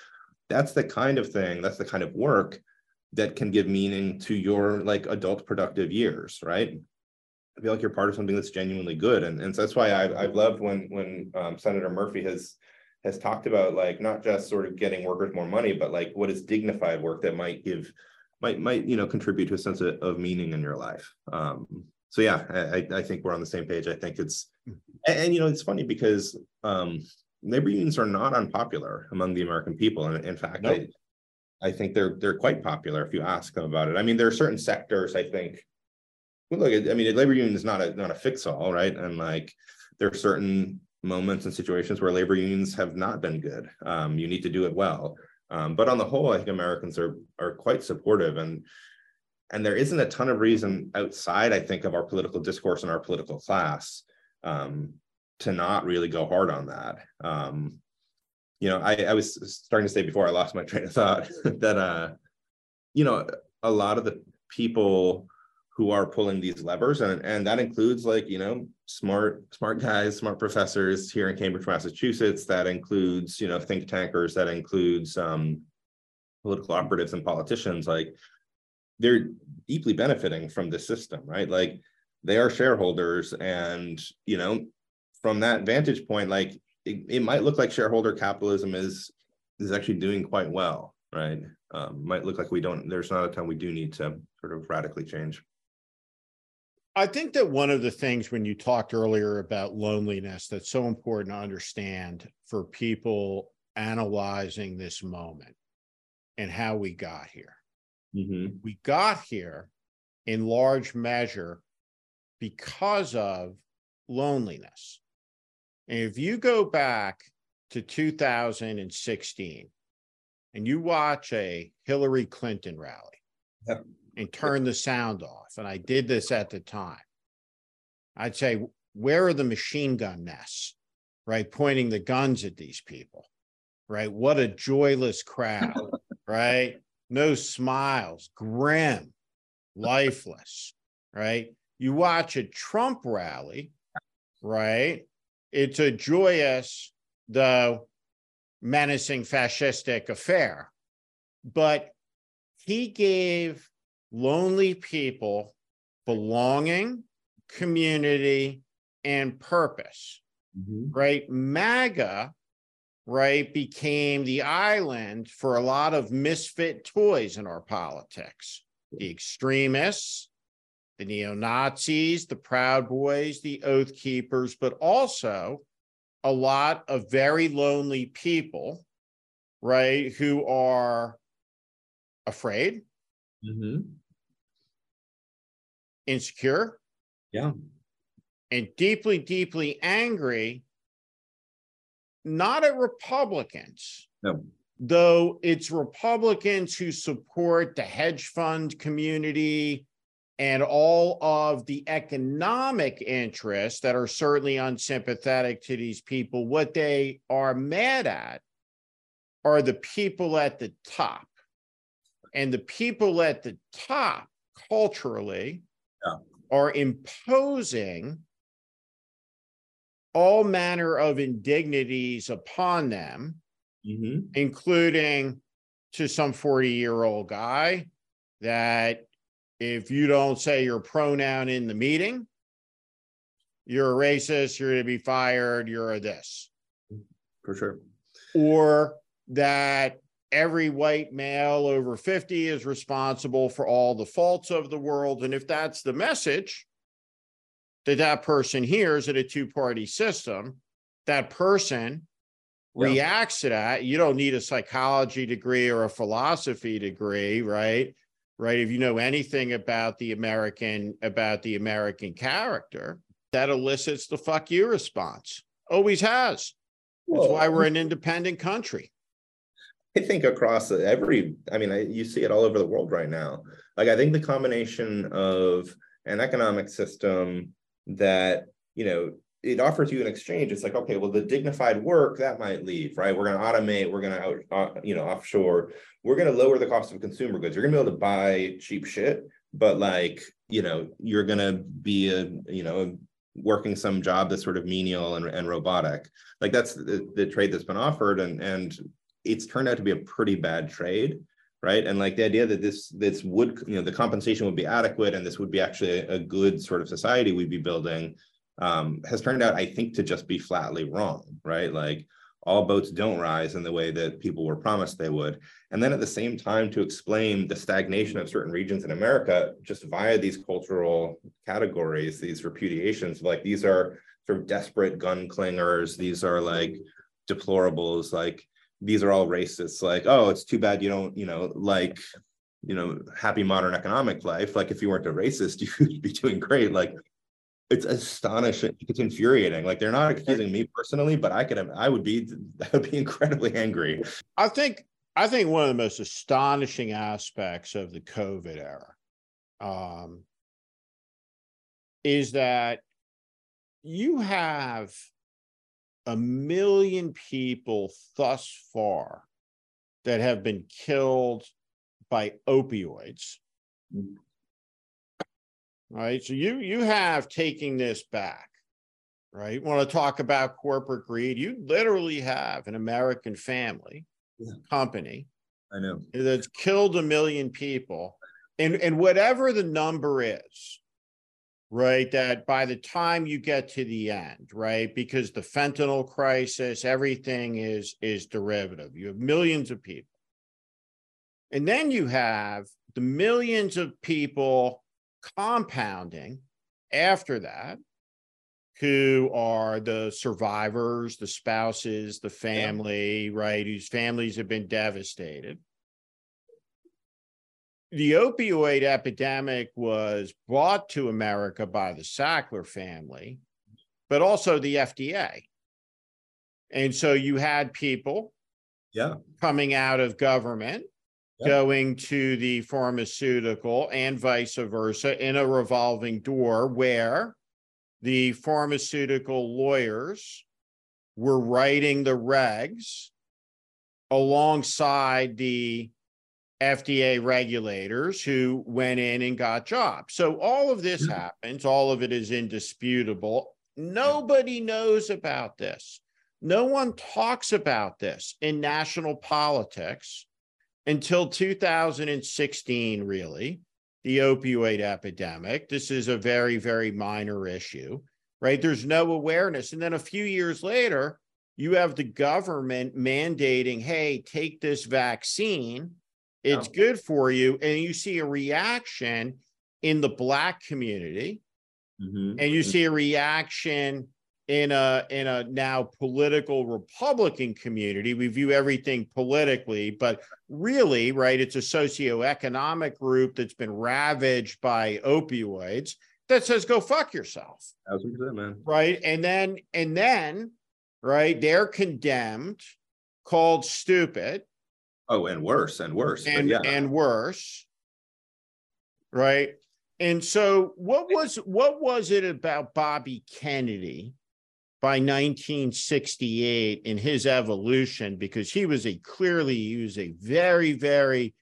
That's the kind of thing, that's the kind of work that can give meaning to your like adult productive years, right? I feel like you're part of something that's genuinely good, and and so that's why I've I've loved when when um, Senator Murphy has has talked about like not just sort of getting workers more money, but like what is dignified work that might give might might you know contribute to a sense of, of meaning in your life. Um, so yeah, I I- think we're on the same page. I think it's and, and, you know it's funny because um, labor unions are not unpopular among the American people, and in fact, Nope. I I think they're they're quite popular if you ask them about it. I mean, there are certain sectors I think. Look, I mean, a labor union is not a not a fix all, right? And like there are certain moments and situations where labor unions have not been good. Um, you need to do it well. Um, but on the whole, I think Americans are are quite supportive and and there isn't a ton of reason outside, I think, of our political discourse and our political class um, to not really go hard on that. Um, you know, I, I was starting to say before I lost my train of thought that uh, you know, a lot of the people who are pulling these levers, and and that includes like you know smart smart guys, smart professors here in Cambridge, Massachusetts. That includes you know think tankers. That includes um, political operatives and politicians. Like they're deeply benefiting from this system, right? Like they are shareholders, and you know from that vantage point, like it, it might look like shareholder capitalism is is actually doing quite well, right? Um, might look like we don't. There's not a time we do need to sort of radically change. I think that one of the things when you talked earlier about loneliness that's so important to understand for people analyzing this moment and how we got here. Mm-hmm. We got here in large measure because of loneliness. And if you go back to 2016 and you watch a Hillary Clinton rally Yep. And turn the sound off, and I did this at the time, I'd say, where are the machine gun nests, right? Pointing the guns at these people, right? What a joyless crowd, right? No smiles, grim, lifeless, right? You watch a Trump rally, right? It's a joyous, though menacing fascistic affair. But he gave lonely people belonging, community, and purpose right? MAGA, right, became the island for a lot of misfit toys in our politics. The extremists, the neo Nazis, the Proud Boys, the Oath Keepers, but also a lot of very lonely people, right, who are afraid, Mm-hmm. Insecure, Yeah. and deeply, deeply angry, not at Republicans, No. though it's Republicans who support the hedge fund community and all of the economic interests that are certainly unsympathetic to these people. What they are mad at are the people at the top. And the people at the top culturally Yeah. are imposing all manner of indignities upon them, Mm-hmm. including to some 40 year old guy that if you don't say your pronoun in the meeting, you're a racist, you're going to be fired, you're a this. For sure. Or that every white male over 50 is responsible for all the faults of the world. And if that's the message that that person hears in a two party system, that person Yeah. reacts to that. You don't need a psychology degree or a philosophy degree, right? Right. If you know anything about the American, about the American character, that elicits the fuck you response. Always has. That's why we're an independent country. I think across every, I mean, I, you see it all over the world right now. Like, I think the combination of an economic system that, you know, it offers you an exchange. It's like, okay, well, the dignified work that might leave, right? We're going to automate, we're going to uh, you know, offshore, we're going to lower the cost of consumer goods. You're going to be able to buy cheap shit, but like, you know, you're going to be a, you know, working some job that's sort of menial and, and robotic. Like that's the, the trade that's been offered, and and it's turned out to be a pretty bad trade right? And like the idea that this this would you know the compensation would be adequate and this would be actually a, good sort of society we'd be building um, has turned out i think to just be flatly wrong right? Like all boats don't rise in the way that people were promised they would. And then at the same time to explain the stagnation of certain regions in america just via these cultural categories these repudiations like these are sort of desperate gun clingers these are like deplorables like these are all racists like oh it's too bad you don't you know like you know happy modern economic life. Like if you weren't a racist you'd be doing great. Like it's astonishing it's infuriating. Like they're not accusing me personally but i could have i would be i would be incredibly angry. I think I think one of the most astonishing aspects of the COVID era um, is that you have a million people thus far that have been killed by opioids. Right. So you you have taking this back. Right. Want to talk about corporate greed? You literally have an American family Yeah. company i know that's killed a million people and and whatever the number is right that by the time you get to the end right because the fentanyl crisis everything is is derivative. You have millions of people. And then you have the millions of people compounding after that who are the survivors, the spouses, the family, right, whose families have been devastated. The opioid epidemic was brought to America by the Sackler family, but also the FDA. And so you had people yeah coming out of government Yeah. going to the pharmaceutical and vice versa in a revolving door where the pharmaceutical lawyers were writing the regs alongside the FDA regulators who went in and got jobs. So all of this Yeah. happens, all of it is indisputable. Nobody knows about this. No one talks about this in national politics until 2016, really, the opioid epidemic. This is a very, very minor issue, right? There's no awareness. And then a few years later, you have the government mandating, hey, take this vaccine. It's Yeah. good for you. And you see a reaction in the Black community Mhm. and you see a reaction in a in a now political republican community we view everything politically but really right it's a socioeconomic group that's been ravaged by opioids that says go fuck yourself thousand percent man right and then and then right they're condemned called stupid oh and worse and worse and yeah. and worse. Right? And so what was what was it about bobby kennedy by 1968 in his evolution? Because he was a clearly he was a very very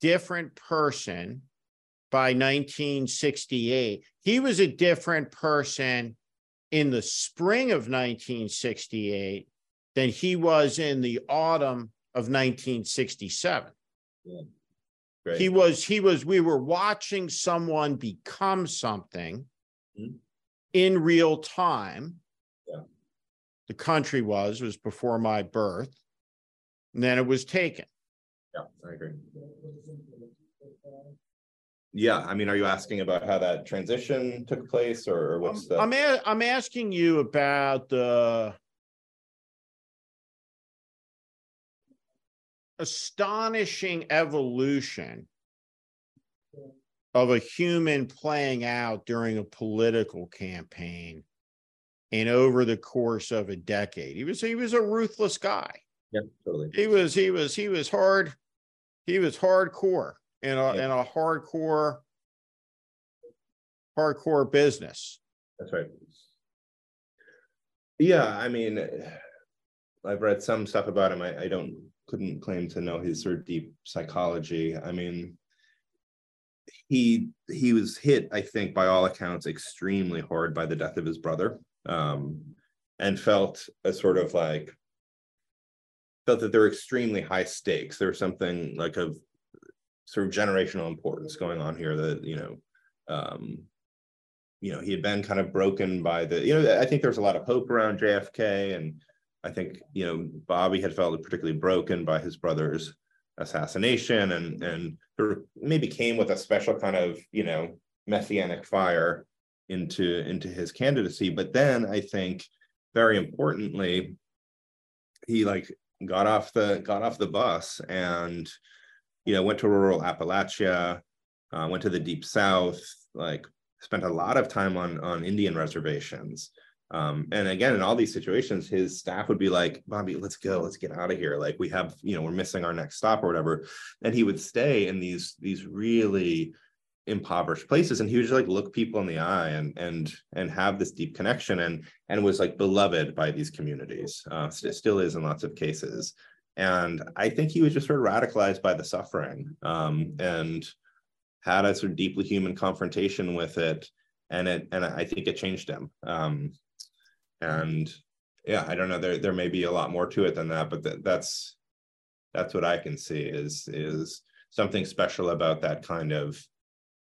different person by 1968 he was a different person in the spring of 1968 than he was in the autumn of 1967 Great. he was he was we were watching someone become something Mhm. in real time Yeah. the country was was before my birth and then it was taken Yeah, I agree. Yeah, I mean, are you asking about how that transition took place or or what's the? i'm a- i'm asking you about the astonishing evolution of a human playing out during a political campaign and over the course of a decade. He was he was a ruthless guy. Yeah, totally. He was he was he was hard. He was hardcore in a Yeah. in a hardcore hardcore business. That's right. Yeah, I mean, I've read some stuff about him. I, I don't couldn't claim to know his sort of deep psychology. I mean, he he was hit, I think, by all accounts, extremely hard by the death of his brother, um, and felt a sort of like felt that there were extremely high stakes. There was something like of sort of generational importance going on here that you know um, you know, he had been kind of broken by the, you know, I think there was a lot of hope around JFK. And I think, you know, Bobby had felt particularly broken by his brother's assassination and, and maybe came with a special kind of, you know, messianic fire into, into his candidacy. But then I think very importantly, he like got off the, got off the bus and, you know, went to rural Appalachia, uh, went to the deep South, like spent a lot of time on on Indian reservations. Um, and again, in all these situations, his staff would be like, Bobby, let's go, let's get out of here. Like we have, you know, we're missing our next stop or whatever. And he would stay in these these really impoverished places and he would just like look people in the eye and and and have this deep connection and and was like beloved by these communities uh st- still is in lots of cases and i think he was just sort of radicalized by the suffering um and had a sort of deeply human confrontation with it and it and i think it changed him um and yeah i don't know there there may be a lot more to it than that but that, that's that's what i can see is is something special about that kind of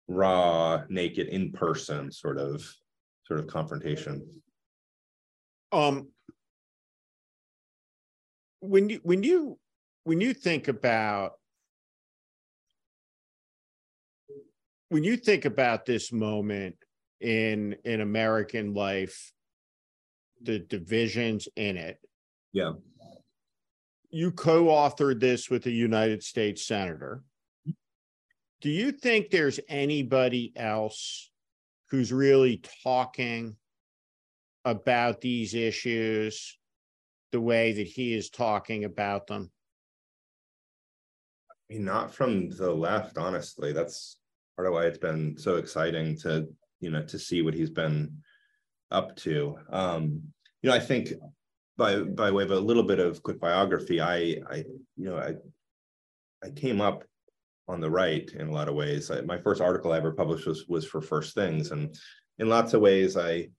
raw naked in person sort of sort of confrontation. Um when you when you when you think about when you think about this moment in in American life, the divisions in it, yeah you co-authored this with a United States senator. Do you think there's anybody else who's really talking about these issues the way that he is talking about them? I mean, not from the left honestly that's part of why it's been so exciting to you know to see what he's been up to um you know i think by by way of a little bit of quick biography i i you know i i came up on the right in a lot of ways I, my first article i ever published was was for first things and in lots of ways i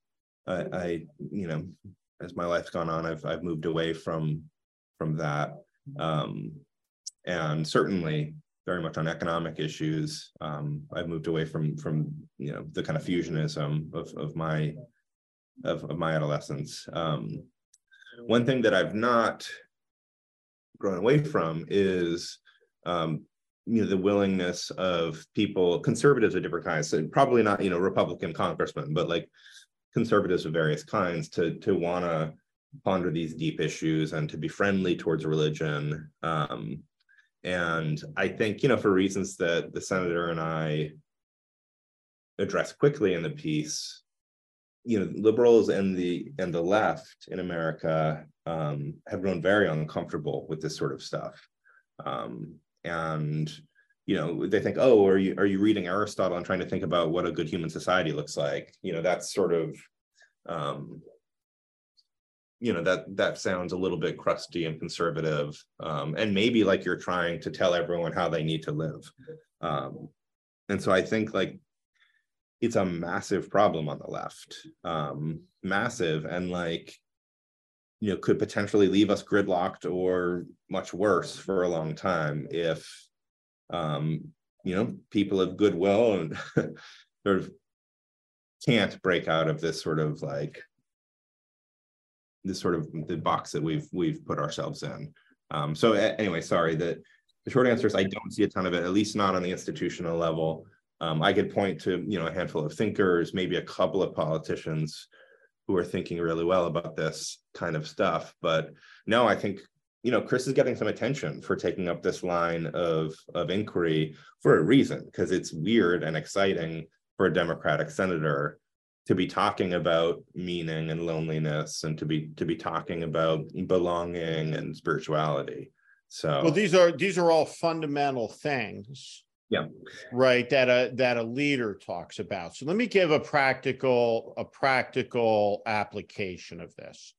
i, I you know as my life's gone on i've i've moved away from from that um and certainly very much on economic issues. Um, I've moved away from from you know the kind of fusionism of of my of, of my adolescence. Um, one thing that I've not grown away from is um, you know the willingness of people, conservatives of different kinds, and probably not you know Republican congressmen, but like conservatives of various kinds to to want to ponder these deep issues and to be friendly towards religion. Um, and I think, you know, for reasons that the senator and I address quickly in the piece, you know, liberals and the and the left in America um, have grown very uncomfortable with this sort of stuff. Um, and you know, they think, oh, are you are you reading Aristotle and trying to think about what a good human society looks like? You know, that's sort of um, you know that that sounds a little bit crusty and conservative um, and maybe like you're trying to tell everyone how they need to live um, and so i think like it's a massive problem on the left um, massive and like you know could potentially leave us gridlocked or much worse for a long time if um, you know people of goodwill and sort of can't break out of this sort of like this sort of the box that we've we've put ourselves in. Um, so anyway, sorry that the short answer is I don't see a ton of it, at least not on the institutional level. Um, I could point to you know a handful of thinkers, maybe a couple of politicians who are thinking really well about this kind of stuff. But no, I think you know, Chris is getting some attention for taking up this line of of inquiry for a reason, because it's weird and exciting for a Democratic senator to be talking about meaning and loneliness and to be to be talking about belonging and spirituality. So Well, these are, these are all fundamental things. Yeah. Right, that a, that a leader talks about. So let me give a practical, a practical application of this.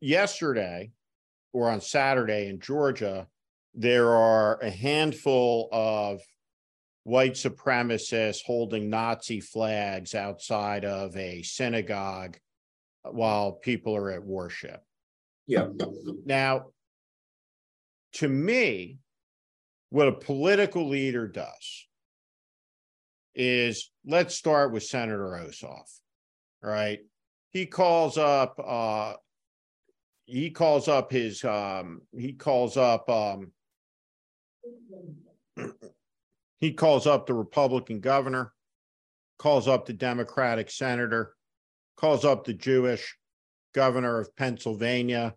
Yesterday, or on Saturday in Georgia, there are a handful of white supremacists holding Nazi flags outside of a synagogue while people are at worship. yeah, Now, to me, what a political leader does is let's start with Senator Ossoff, right? He calls up, uh, he calls up his, um, he calls up, um, he calls up the Republican governor, calls up the Democratic senator, calls up the Jewish governor of Pennsylvania,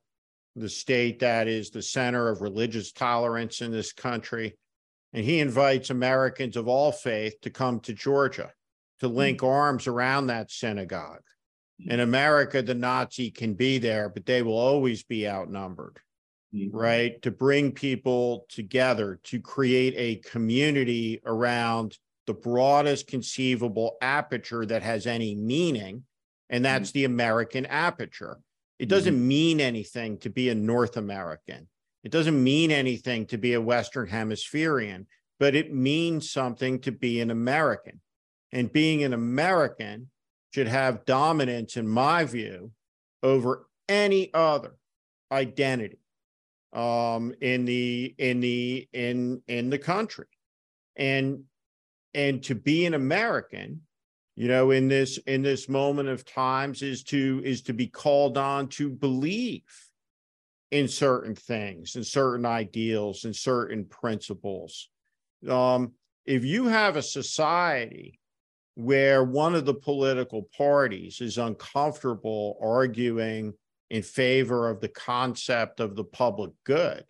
the state that is the center of religious tolerance in this country. And he invites Americans of all faith to come to Georgia to hmm. link arms around that synagogue. Hmm. In America, the Nazi can be there, but they will always be outnumbered, hmm. right? To bring people together to create a community around the broadest conceivable aperture that has any meaning, and that's the American aperture. It doesn't mean anything to be a North American. It doesn't mean anything to be a Western Hemispherian, but it means something to be an American. And being an American should have dominance, in my view, over any other identity um, in the in the in in the country. And and to be an American you know in this in this moment of times is to is to be called on to believe in certain things and certain ideals and certain principles. Um if you have a society where one of the political parties is uncomfortable arguing in favor of the concept of the public good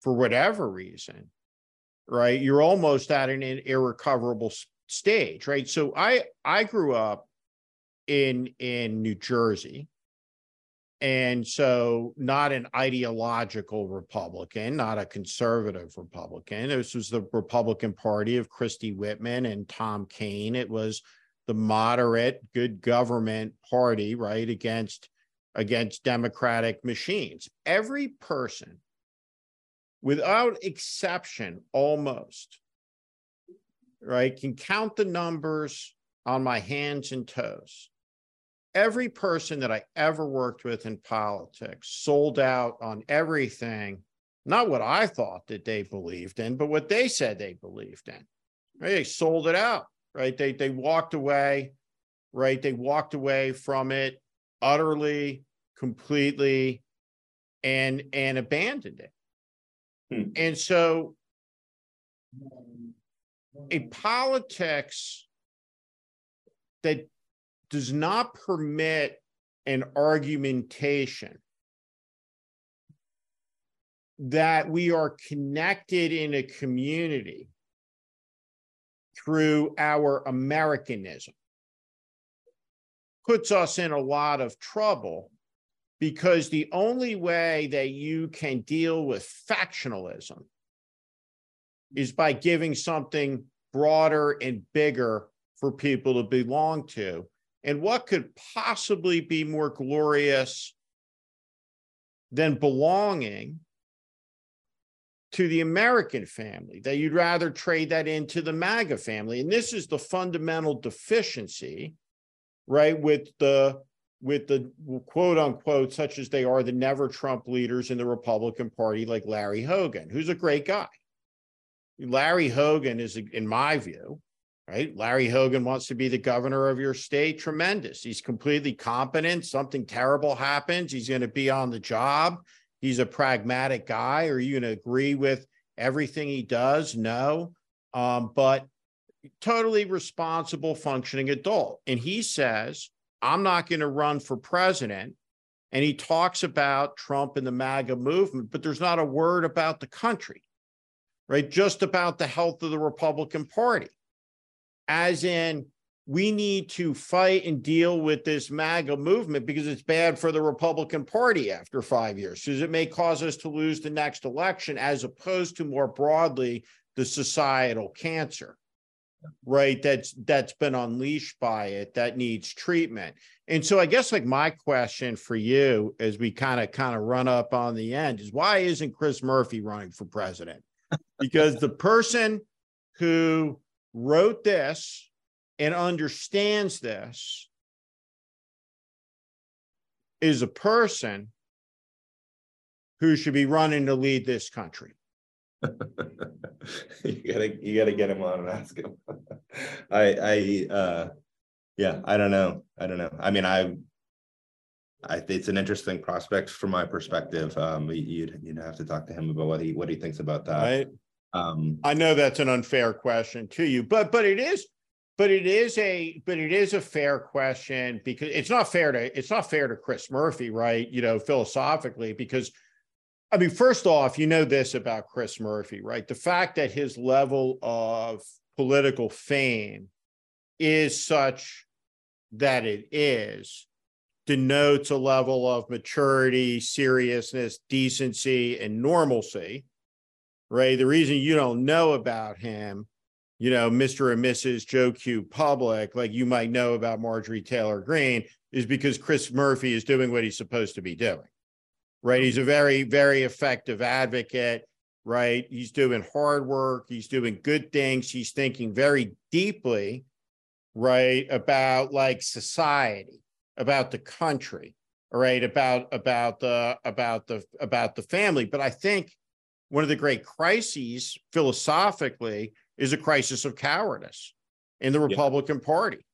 for whatever reason right you're almost at an irrecoverable stage, right? So I I grew up in in New Jersey. And so not an ideological Republican, not a conservative Republican. This was the Republican Party of Christie Whitman and Tom Kean. It was the moderate good government party, right, against against democratic machines. Every person without exception almost right, can count the numbers on my hands and toes. Every person that I ever worked with in politics sold out on everything, not what I thought that they believed in, but what they said they believed in. Right? They sold it out, right? They they walked away, right? They walked away from it utterly, completely, and and abandoned it. Hmm. And so a politics that does not permit an argumentation that we are connected in a community through our Americanism puts us in a lot of trouble because the only way that you can deal with factionalism is by giving something broader and bigger for people to belong to. And what could possibly be more glorious than belonging to the American family, that you'd rather trade that into the MAGA family? And this is the fundamental deficiency, right, with the with the quote unquote, such as they are the never Trump leaders in the Republican Party, like Larry Hogan, who's a great guy. Larry Hogan is, in my view, right? Larry Hogan wants to be the governor of your state. Tremendous. He's completely competent. Something terrible happens. He's going to be on the job. He's a pragmatic guy. Are you going to agree with everything he does? No. Um, but totally responsible, functioning adult. And he says, I'm not going to run for president and he talks about Trump and the MAGA movement, but there's not a word about the country, right? Just about the health of the Republican Party. As in, we need to fight and deal with this MAGA movement because it's bad for the Republican Party after five years, because it may cause us to lose the next election, as opposed to more broadly the societal cancer, right? That's that's been unleashed by it that needs treatment. And so I guess like my question for you as we kind of kind of run up on the end is why isn't Chris Murphy running for president? Because the person who wrote this and understands this is a person who should be running to lead this country. you gotta you gotta get him on and ask him. I I uh yeah, I don't know. I don't know. I mean, I I it's an interesting prospect from my perspective. Um you'd you'd have to talk to him about what he what he thinks about that. Right. Um I know that's an unfair question to you, but but it is but it is a but it is a fair question because it's not fair to it's not fair to Chris Murphy, right? You know, philosophically, because I mean, first off, you know this about Chris Murphy, right? The fact that his level of political fame is such that it is denotes a level of maturity, seriousness, decency, and normalcy, right? The reason you don't know about him you know, Mr. and Mrs. Joe Q public, like you might know about Marjorie Taylor Greene, is because Chris Murphy is doing what he's supposed to be doing. Right. He's a very, very effective advocate. Right. He's doing hard work. He's doing good things. He's thinking very deeply, right, about like society, about the country, right, about about the about the about the family. But I think one of the great crises philosophically is a crisis of cowardice in the Republican yeah. Party.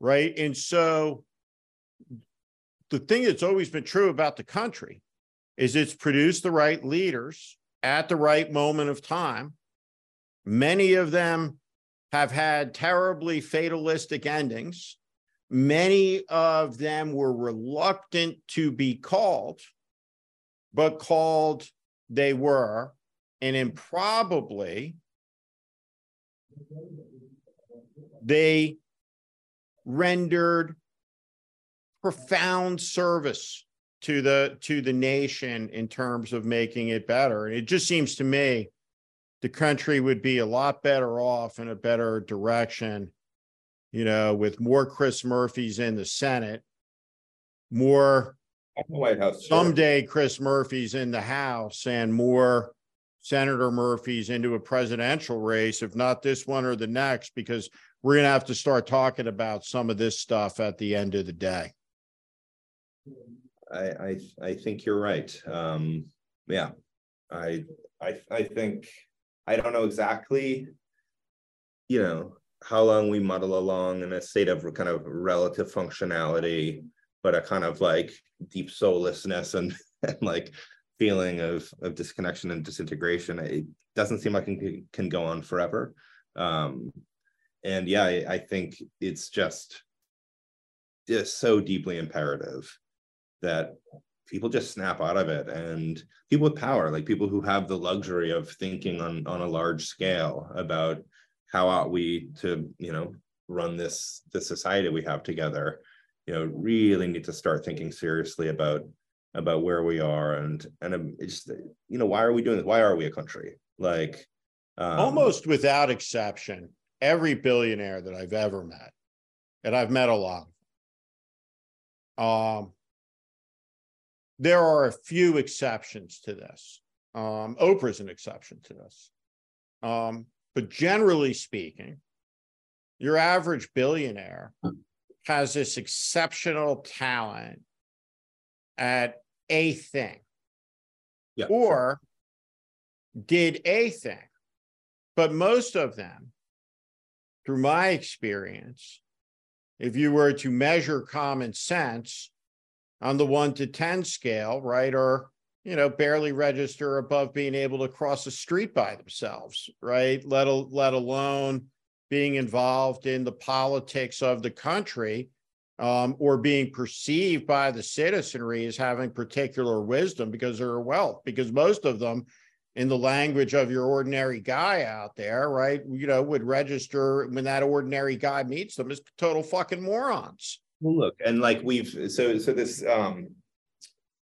Right. And so the thing that's always been true about the country is it's produced the right leaders at the right moment of time. Many of them have had terribly fatalistic endings. Many of them were reluctant to be called, but called they were. And improbably, they rendered profound service to the to the nation in terms of making it better and it just seems to me the country would be a lot better off in a better direction you know with more chris murphys in the senate more white house someday chris murphys in the house and more Senator Murphy's into a presidential race, if not this one or the next, because we're going to have to start talking about some of this stuff at the end of the day. I I, I think you're right. Um, yeah, I I I think I don't know exactly, you know, how long we muddle along in a state of kind of relative functionality, but a kind of like deep soullessness and, and like feeling of of disconnection and disintegration. It doesn't seem like it can, go on forever. Um, and yeah, I, I think it's just just so deeply imperative that people just snap out of it and people with power like people who have the luxury of thinking on on a large scale about how ought we to you know run this this society we have together? You know really need to start thinking seriously about about where we are and and it's you know why are we doing this? Why are we a country? Like um, almost without exception every billionaire that i've ever met and i've met a lot um there are a few exceptions to this. Um oprah's an exception to this. Um but generally speaking your average billionaire has this exceptional talent at a thing yeah, or sure. did a thing. But most of them, through my experience, if you were to measure common sense on the one to 10 scale, right, or, you know, barely register above being able to cross a street by themselves, right, let, let alone being involved in the politics of the country, um, or being perceived by the citizenry as having particular wisdom because they're wealth, because most of them, in the language of your ordinary guy out there, right, you know, would register when that ordinary guy meets them as total fucking morons. Well, look, and like we've so so this um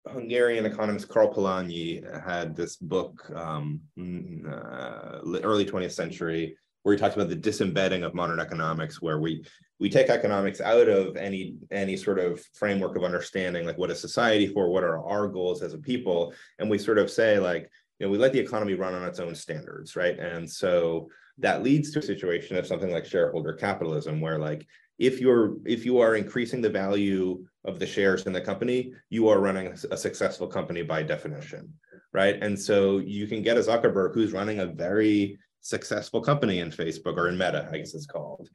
Hungarian economist Karl Polanyi had this book um uh, early 20th century where he talks about the disembedding of modern economics where we we take economics out of any any sort of framework of understanding like what is society for what are our goals as a people and we sort of say like you know we let the economy run on its own standards right? And so that leads to a situation of something like shareholder capitalism where like if you're if you are increasing the value of the shares in the company you are running a successful company by definition right? And so you can get a zuckerberg who's running a very successful company in facebook or in meta i guess it's called.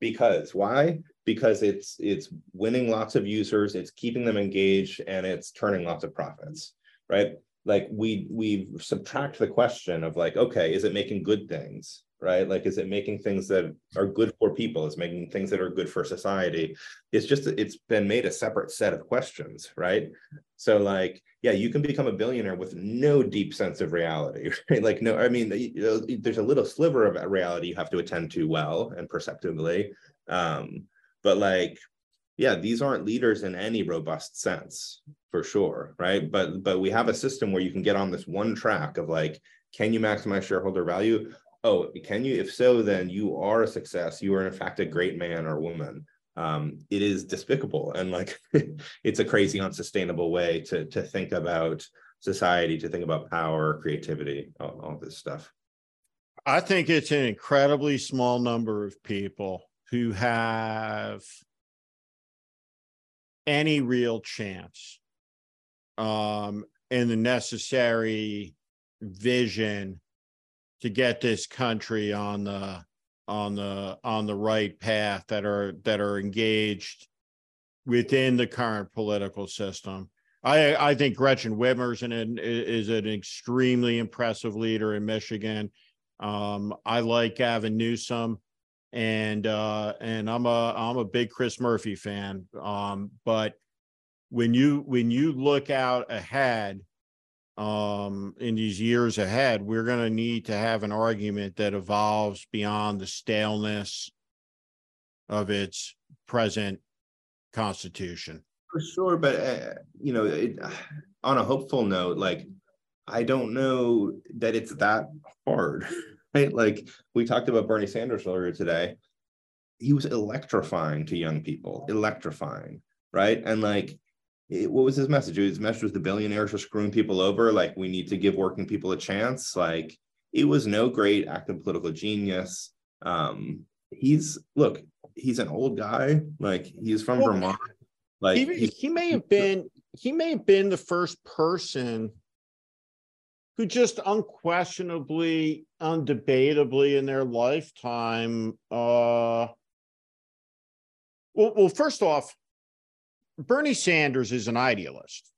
Because why? Because it's it's winning lots of users it's keeping them engaged and it's turning lots of profits right? Like we we subtract the question of like okay is it making good things right? Like is it making things that are good for people? Is making things that are good for society? It's just it's been made a separate set of questions right? So like yeah you can become a billionaire with no deep sense of reality right? Like no i mean there's a little sliver of reality you have to attend to well and perceptively um but like yeah these aren't leaders in any robust sense for sure right? But but we have a system where you can get on this one track of like can you maximize shareholder value oh, can you? If so, then you are a success. You are in fact a great man or woman. Um, it is despicable and like it's a crazy, unsustainable way to to think about society, to think about power, creativity, all, all this stuff. I think it's an incredibly small number of people who have any real chance um, and the necessary vision to get this country on the on the on the right path that are that are engaged within the current political system. I I think Gretchen Whitmer's an is an extremely impressive leader in Michigan. Um, I like Gavin Newsom, and uh, and I'm a I'm a big Chris Murphy fan. Um, but when you when you look out ahead um, in these years ahead, we're going to need to have an argument that evolves beyond the staleness of its present constitution. For sure, but uh, you know, it, on a hopeful note, like I don't know that it's that hard, right? Like we talked about Bernie Sanders earlier today. He was electrifying to young people, electrifying, right? And like it, what was his message? His message was the billionaires are screwing people over. Like we need to give working people a chance. Like it was no great act of political genius. Um, he's look, he's an old guy. Like he's from well, Vermont. Like he, he may have been he may have been the first person who just unquestionably, undebatably in their lifetime. Uh, well, well, first off, Bernie Sanders is an idealist.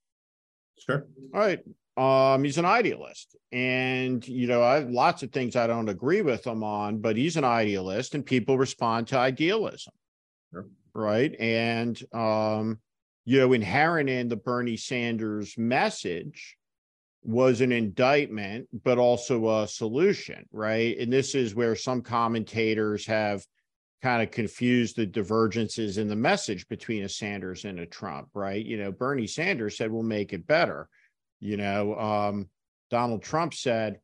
Sure. All right. Um, he's an idealist. And, you know, I have lots of things I don't agree with him on, but he's an idealist and people respond to idealism. Sure. Right. And, um, you know, inherent in the Bernie Sanders message was an indictment, but also a solution. Right. And this is where some commentators have kind of confused the divergences in the message between a Sanders and a Trump, right? You know, Bernie Sanders said we'll make it better. You know, um, Donald Trump said,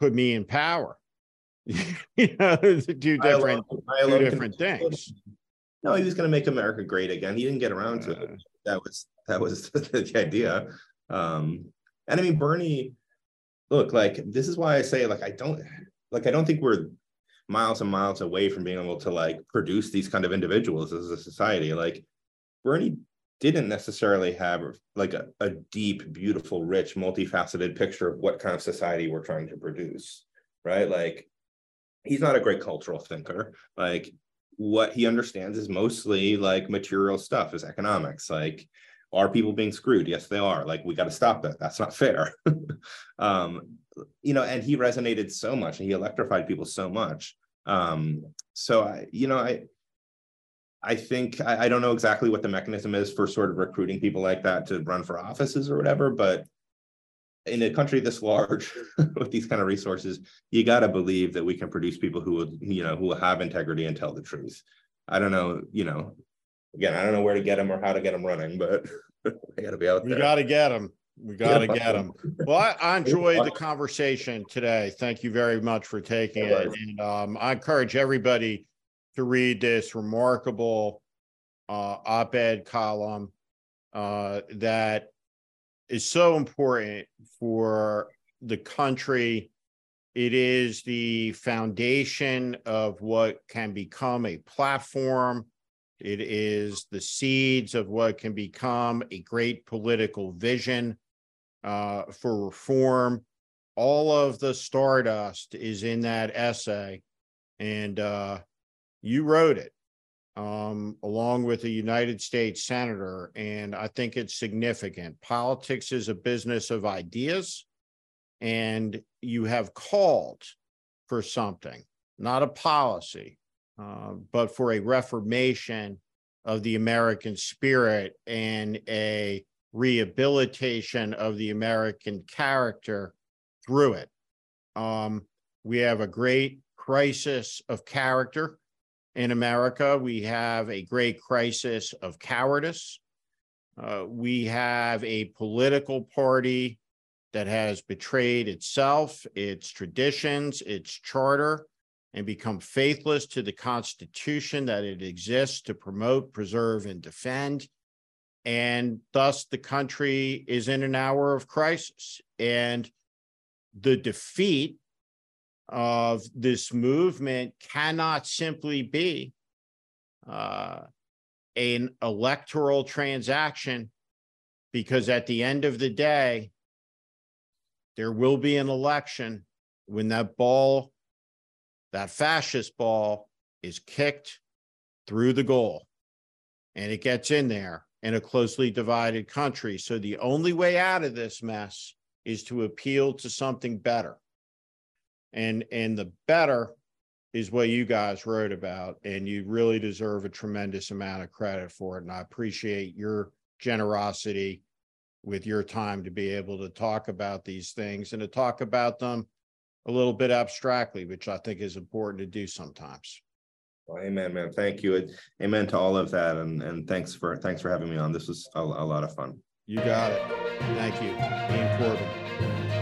"Put me in power." you know, two different, two different things. No, he was going to make America great again. He didn't get around to it. Uh. That was that was the idea. Um, and I mean, Bernie, look, like this is why I say, like, I don't, like, I don't think we're miles and miles away from being able to like produce these kind of individuals as a society. Like Bernie didn't necessarily have like a, a deep, beautiful, rich, multifaceted picture of what kind of society we're trying to produce, right? Like he's not a great cultural thinker. Like what he understands is mostly like material stuff, is economics. Like are people being screwed? Yes, they are. Like we got to stop that. That's not fair. um, you know, and he resonated so much and he electrified people so much. Um, so I, you know, I I think, I, I don't know exactly what the mechanism is for sort of recruiting people like that to run for offices or whatever, but. In a country this large with these kind of resources, you gotta believe that we can produce people who will, you know, who will have integrity and tell the truth. I don't know, you know, again, I don't know where to get them or how to get them running, but they gotta be out there. You gotta get them. We gotta get them. Well, I, I enjoyed the conversation today. Thank you very much for taking it. And, um, I encourage everybody to read this remarkable, uh, op-ed column, uh, that is so important for the country. It is the foundation of what can become a platform. It is the seeds of what can become a great political vision uh, for reform. All of the stardust is in that essay. And uh, you wrote it um, along with a United States senator. And I think it's significant. Politics is a business of ideas. And you have called for something, not a policy, uh, but for a reformation of the American spirit and a rehabilitation of the American character through it. Um, we have a great crisis of character in America. We have a great crisis of cowardice. Uh, we have a political party that has betrayed itself, its traditions, its charter, and become faithless to the Constitution that it exists to promote, preserve, and defend. And thus, the country is in an hour of crisis. And the defeat of this movement cannot simply be uh, an electoral transaction, because at the end of the day, there will be an election when that ball, that fascist ball, is kicked through the goal and it gets in there in a closely divided country. So the only way out of this mess is to appeal to something better. And and the better is what you guys wrote about, and you really deserve a tremendous amount of credit for it. And I appreciate your generosity with your time to be able to talk about these things and to talk about them a little bit abstractly, which I think is important to do sometimes. Well, Amen, man. Thank you. Amen to all of that. And, and thanks for, thanks for having me on. This was a, a lot of fun. You got it. Thank you. Ian Corbin.